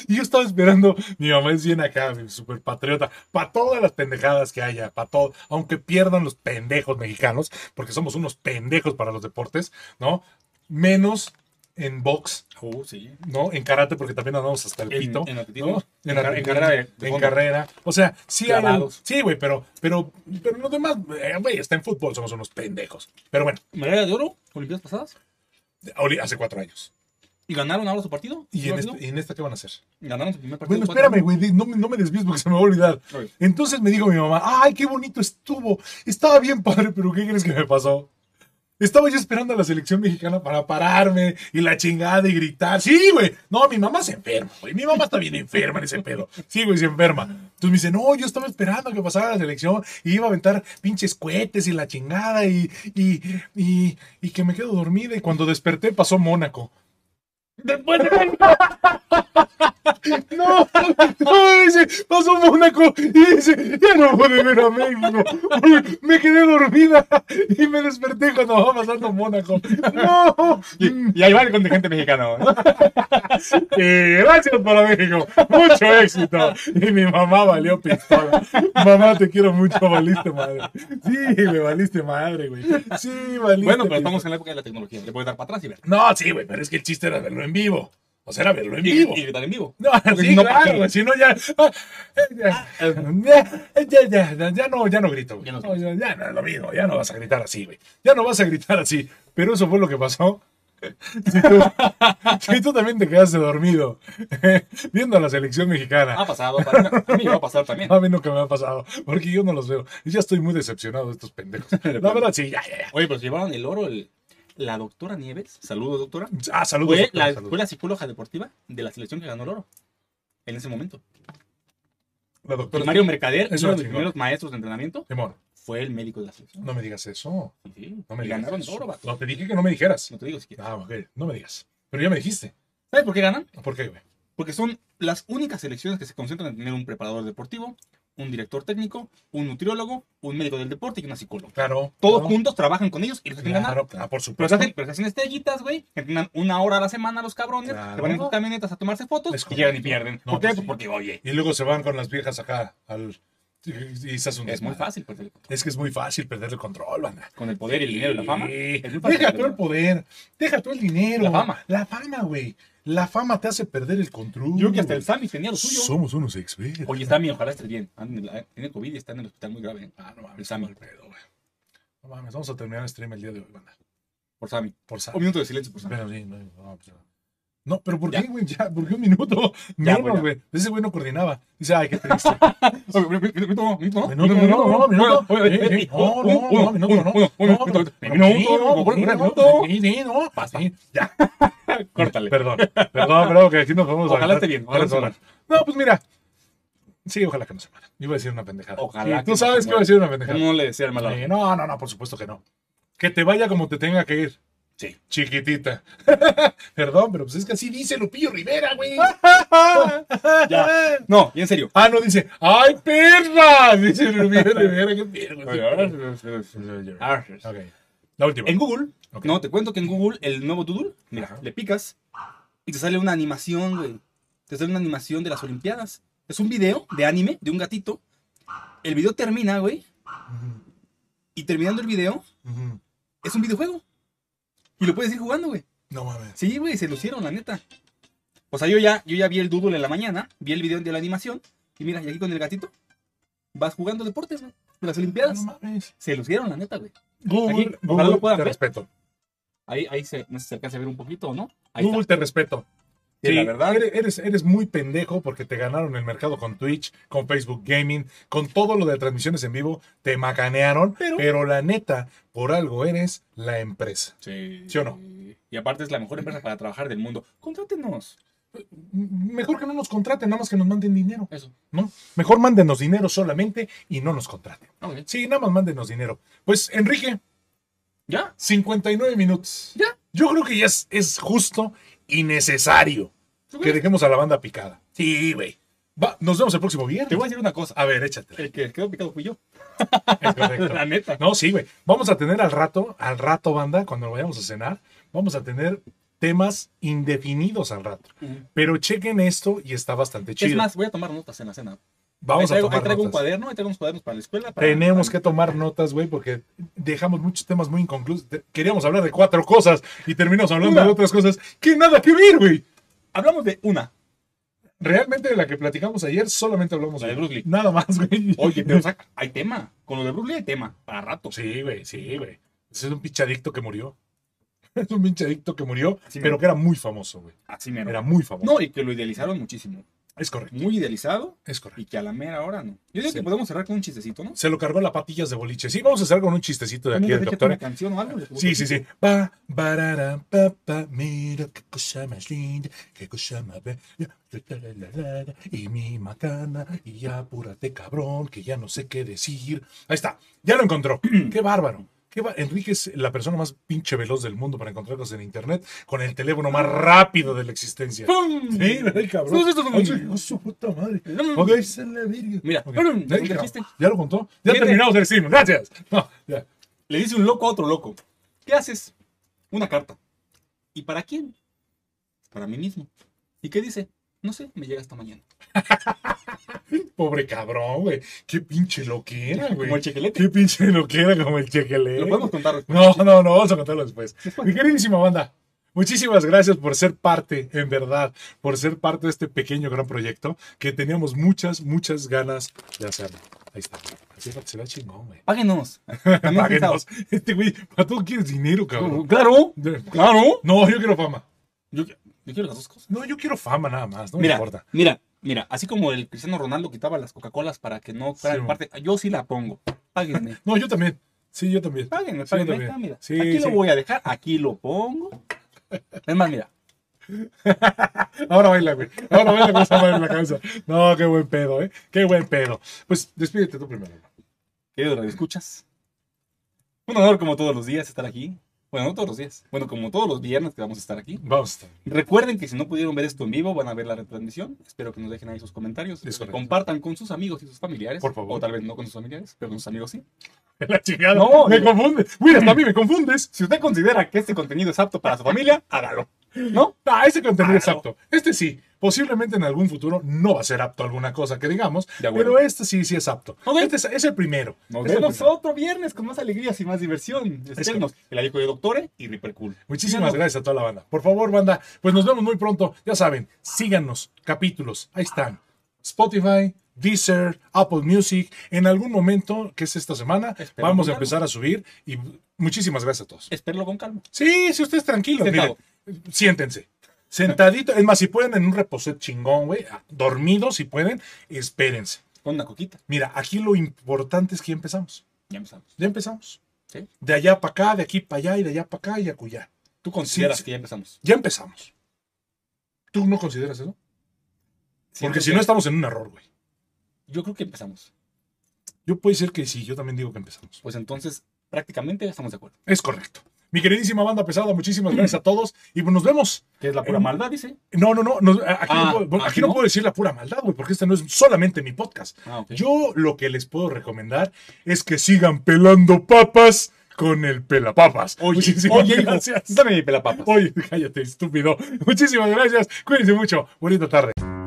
Y yo estaba esperando. Mi mamá es bien acá, súper patriota. Para todas las pendejadas que haya, para todo. Aunque pierdan los pendejos mexicanos, porque somos unos pendejos para los deportes, ¿no? Menos en box, sí. ¿no? En karate, porque también andamos hasta el En- pito. en atletismo. ¿no? En car- en carrera de- de en carrera. O sea, sí hay. Sí, güey, pero, pero, pero los demás, eh, güey, está en fútbol, somos unos pendejos. Pero bueno, Medalla de oro, Olimpiadas pasadas. hace cuatro años. ¿Y ganaron ahora su partido? ¿Y ¿Su en, partido? este- y en esta qué van a hacer? Ganaron su primer partido. Bueno, espérame, güey, no, me- no me desvíes porque se me va a olvidar. Entonces me dijo mi mamá, ay, qué bonito estuvo. Estaba bien padre, pero ¿qué crees que me pasó? Estaba yo esperando a la selección mexicana para pararme y la chingada y gritar. Sí, güey. No, mi mamá se enferma, güey. Mi mamá está bien enferma en ese pedo. Sí, güey, se enferma. Entonces me dice, no, yo estaba esperando que pasara la selección y iba a aventar pinches cohetes y la chingada y, y, y, y que me quedo dormida. Y cuando desperté pasó Mónaco. Después de No, no, dice, pasó Mónaco y dice, ya no pude ver a México. Me quedé dormida y me desperté cuando va pasando Mónaco. No. Y, y ahí va el contingente mexicano. ¿no? Y gracias para México. Mucho éxito. Y mi mamá valió pistola. Mamá, te quiero mucho, valiste madre. Sí, me valiste madre, güey. Sí, valiste. Bueno, pero pistola. estamos en la época de la tecnología. Le puedes dar para atrás y ver. No, sí, güey, pero es que el chiste era verlo en vivo. O sea, era verlo en Y, vivo. y gritar en vivo. No, Porque sí, si no, si no ya, ah, ya, ya, ya, ya, no, ya no grito, güey. Ya no No, ya, ya no es lo mismo, ya no vas a gritar así, güey. Ya no vas a gritar así. Pero eso fue lo que pasó. Si tú, si tú también te quedaste dormido viendo a la selección mexicana. Ha pasado. para- A mí me va a pasar también. A mí nunca me ha pasado, porque yo no los veo. Y ya estoy muy decepcionado de estos pendejos. La verdad, sí, ya, ya, ya. Oye, pero se llevaron el oro el- la doctora Nieves. Saludos, doctora. Ah, saludos. Fue la, saludos. fue la psicóloga deportiva de la selección que ganó el oro. En ese momento. La doctora. Y Mario Mercader, uno de los primeros maestros de entrenamiento, Simón, fue el médico de la selección. no me digas eso. Sí, sí. No me digas ganaron eso. oro, vato. No te dije que no me dijeras. No te digo si quieres. Ah, ok, no me digas. Pero ya me dijiste. ¿Sabes por qué ganan? ¿Por qué, güey? Porque son las únicas selecciones que se concentran en tener un preparador deportivo, un director técnico, un nutriólogo, un médico del deporte y una psicóloga. Claro. Todos claro, juntos trabajan con ellos y los ganar. Claro, claro, por Pero supuesto. se, hacen, pero se hacen estrellitas, güey. que Entrenan una hora a la semana los cabrones. Claro. Se van en sus camionetas a tomarse fotos Es y llegan y pierden. No, ¿Por qué? pues Pues sí. porque, oye, Y luego se van con las viejas acá al. Y es muy fácil perder Es que es muy fácil perder el control, banda. con el poder y el dinero y la fama. Deja tú el poder. Deja tú el dinero. La fama. La fama, güey. La fama te hace perder el control. Yo que hasta el Sammy tenía lo suyo. Somos unos expertos. Oye, Sammy, ojalá estés bien. Tiene COVID y está en el hospital muy grave. Ah, no mames, El Sammy. mal pedo, güey. No mames, vamos a terminar el stream el día de hoy, banda. Por Sammy. Por sa- Un minuto de silencio por Sammy. Pero sí, no, no, pues, no, pero ¿por qué, güey? Ya, ¿por qué un minuto? Ya, Menos, pues, güey. Ese güey no coordinaba. Dice, ay, qué triste. Minuto, minuto, Minuto, minuto, no, minuto. No, no, no, minuto, no. minuto. Basta. Ya, Córtale. perdón. Perdón, perdón, que aquí nos vamos a Ojalá esté bien. No, pues mira. Sí, ojalá que no se muera. Iba a decir una pendejada. Ojalá Tú sabes que iba a decir una pendejada. ¿Cómo no le desea el mal Sí, no, no, no, por supuesto que no. Que te vaya como te tenga que ir. Sí. Chiquitita. Perdón, pero pues es que así dice Lupillo Rivera, güey. Ya. No, y en serio. Ah, no, dice, ¡ay, perra! Dice Lupillo Rivera, qué perra. Ah, Ok. La última. En Google, no, te cuento que en Google, el nuevo Doodle, mira, Ajá. le picas y te sale una animación, güey. Te sale una animación de las Olimpiadas. Es un video de anime de un gatito. El video termina, güey, Ujú, y terminando el video, es un videojuego. Y lo puedes ir jugando, güey. No mames. Sí, güey, se lucieron, la neta. O sea, yo ya, yo ya vi el Doodle en la mañana, vi el video de la animación, y mira, y aquí con el gatito, vas jugando deportes, güey, las Olimpiadas. No mames. Se lucieron, la neta, güey. Google, Aquí, Google lo puedan te ver. respeto. Ahí, ahí se, no sé si se alcanza a ver un poquito no. Ahí Google está. te respeto. Sí, la verdad. Eres, eres, muy pendejo porque te ganaron el mercado con Twitch, con Facebook Gaming, con todo lo de transmisiones en vivo, te macanearon, Pero- pero, la neta, por algo eres la empresa. Sí. ¿Sí o no? Y aparte es la mejor empresa para trabajar del mundo. Contrátenos. Mejor que no nos contraten, nada más que nos manden dinero, Eso. ¿no? Mejor mándenos dinero solamente y no nos contraten. Ok. Sí, nada más mándenos dinero. Pues, Enrique, ¿Ya? 59 minutos. ¿Ya? Yo creo que ya es, es justo y necesario ¿Tú que dejemos a la banda picada. Sí, güey. Va, nos vemos el próximo viernes. Te voy a decir una cosa. A ver, échate. El que quedó picado fui yo. Es correcto. La neta. No, sí, güey. Vamos a tener al rato, al rato, banda, cuando vayamos a cenar, vamos a tener temas indefinidos al rato. Pero chequen esto y está bastante chido. Es más, voy a tomar notas en la cena. vamos traigo, a tomar ahí traigo un cuaderno, ahí traigo unos cuadernos para la escuela. para- Tenemos para- que tomar notas, güey, porque dejamos muchos temas muy inconclusos. Queríamos hablar de cuatro cosas y terminamos hablando Una. de otras cosas que nada que ver, güey. Hablamos de una. Realmente de la que platicamos ayer solamente hablamos La de de Bruce Lee. Nada más, güey. Oye, pero o sea, hay tema. Con lo de Bruce Lee hay tema. Para rato. Sí, güey, sí, güey. Ese es un pinche adicto que murió. Es un pinche adicto que murió, Así pero mero. que era muy famoso, güey. Así mero. Era muy famoso. No, y que lo idealizaron muchísimo. Es correcto, Muy idealizado es correcto. y que a la mera hora no. Yo digo Sí. que podemos cerrar con un chistecito, ¿no? Se lo cargó la patillas de boliche. Sí, vamos a hacer con un chistecito de aquí ¿Nunca del doctor. una canción o algo? Sí, sí, sí. Pa, barara, pa, pa, mira qué cosa más linda, qué cosa más bella. Y mi macana, y ya apúrate, cabrón, que ya no sé qué decir. Ahí está, ya lo encontró. qué bárbaro. Qué ba- Enrique es la persona más pinche veloz del mundo para encontrar cosas en internet, con el teléfono más rápido de la existencia. ¡Pum! Sí, ay, cabrón. Ay, su- puta madre. Mm. Mira, Ok. pum, Ya, ¿ya lo contó. Ya terminamos el stream. Gracias. No, ya. Le dice un loco a otro loco. ¿Qué haces? Una carta. ¿Y para quién? Para mí mismo. ¿Y qué dice? No sé, me llega hasta mañana. Pobre cabrón, güey. Qué pinche loquera, güey. Como el chequelete. Qué pinche loquera como el chequelete. Lo podemos contar después. No, no, no, vamos a contarlo después. Mi queridísima banda, muchísimas gracias por ser parte, en verdad, por ser parte de este pequeño gran proyecto que teníamos muchas, muchas ganas de hacerlo. Ahí está. Así se va chingón, güey. Páguenos. Páguenos. Este güey, para todo quieres dinero, cabrón. Claro, claro. No, yo quiero fama. Yo, yo quiero las dos cosas. No, yo quiero fama nada más, no me importa. mira, mira, así como el Cristiano Ronaldo quitaba las Coca-Colas para que no fueran Sí, parte, yo sí la pongo. Páguenme. No, yo también. Sí, yo también. Páguenme, Sí, páguenme. yo está, mira. Aquí lo voy a dejar, aquí lo pongo. Es más, mira. Ahora baila, güey. Ahora baila con esa madre en la cabeza. No, qué buen pedo, ¿eh? Qué buen pedo. Pues despídete tú primero. Querido Escuchas. Un honor como todos los días estar aquí. Bueno, no todos los días. Bueno, como todos los viernes que vamos a estar aquí. Vamos a estar. Recuerden que si no pudieron ver esto en vivo, van a ver la retransmisión. Espero que nos dejen ahí sus comentarios. Es que compartan con sus amigos y sus familiares. Por favor. O tal vez no con sus familiares, pero con sus amigos sí. La chingada. No, me confundes. Mira, hasta a mí me confundes. Si usted considera que este contenido es apto para su familia, hágalo. ¿No? Ah, ese contenido es Claro. apto. Este sí. Posiblemente en algún futuro no va a ser apto a alguna cosa que digamos, pero este sí, sí es apto. Este es, es el primero. Nos Es vemos primero. otro viernes con más alegrías y más diversión. Espérenos. El Adico de Doctore y Reaper Cool. Muchísimas gracias a toda la banda. Por favor, banda, pues nos vemos muy pronto. Ya saben, síganos, capítulos, ahí están. Spotify, Deezer, Apple Music. En algún momento, que es esta semana, Espero vamos a empezar a subir y muchísimas gracias a todos. Espérenlo con calma. Sí, si ustedes tranquilos, miren, siéntense. Sentadito, es más, si pueden en un reposet chingón, güey, dormidos, si pueden, espérense. Con una coquita. Mira, aquí lo importante es que ya empezamos. Ya empezamos. Ya empezamos. ¿Sí? De allá para acá, de aquí para allá y de allá para acá y acullá. ¿Tú consideras Sí, que ya empezamos? Ya empezamos. ¿Tú no consideras eso? Porque si no estamos en un error, güey. Yo creo que empezamos. Yo puedo decir que sí, yo también digo que empezamos. Pues entonces, prácticamente estamos de acuerdo. Es correcto. Mi queridísima banda pesada, muchísimas gracias a todos y pues nos vemos. Que es la pura Eh, maldad, dice. No, no, no, no, aquí, Ah, no, puedo, ¿ah, aquí no no? puedo decir la pura maldad, güey, porque este no es solamente mi podcast. Ah, ok. Yo lo que les puedo recomendar es que sigan pelando papas con el pelapapas. Oye, Muchísimas oye, gracias. dame mi pelapapas. Oye, cállate, estúpido. Muchísimas gracias. Cuídense mucho. Bonita tarde.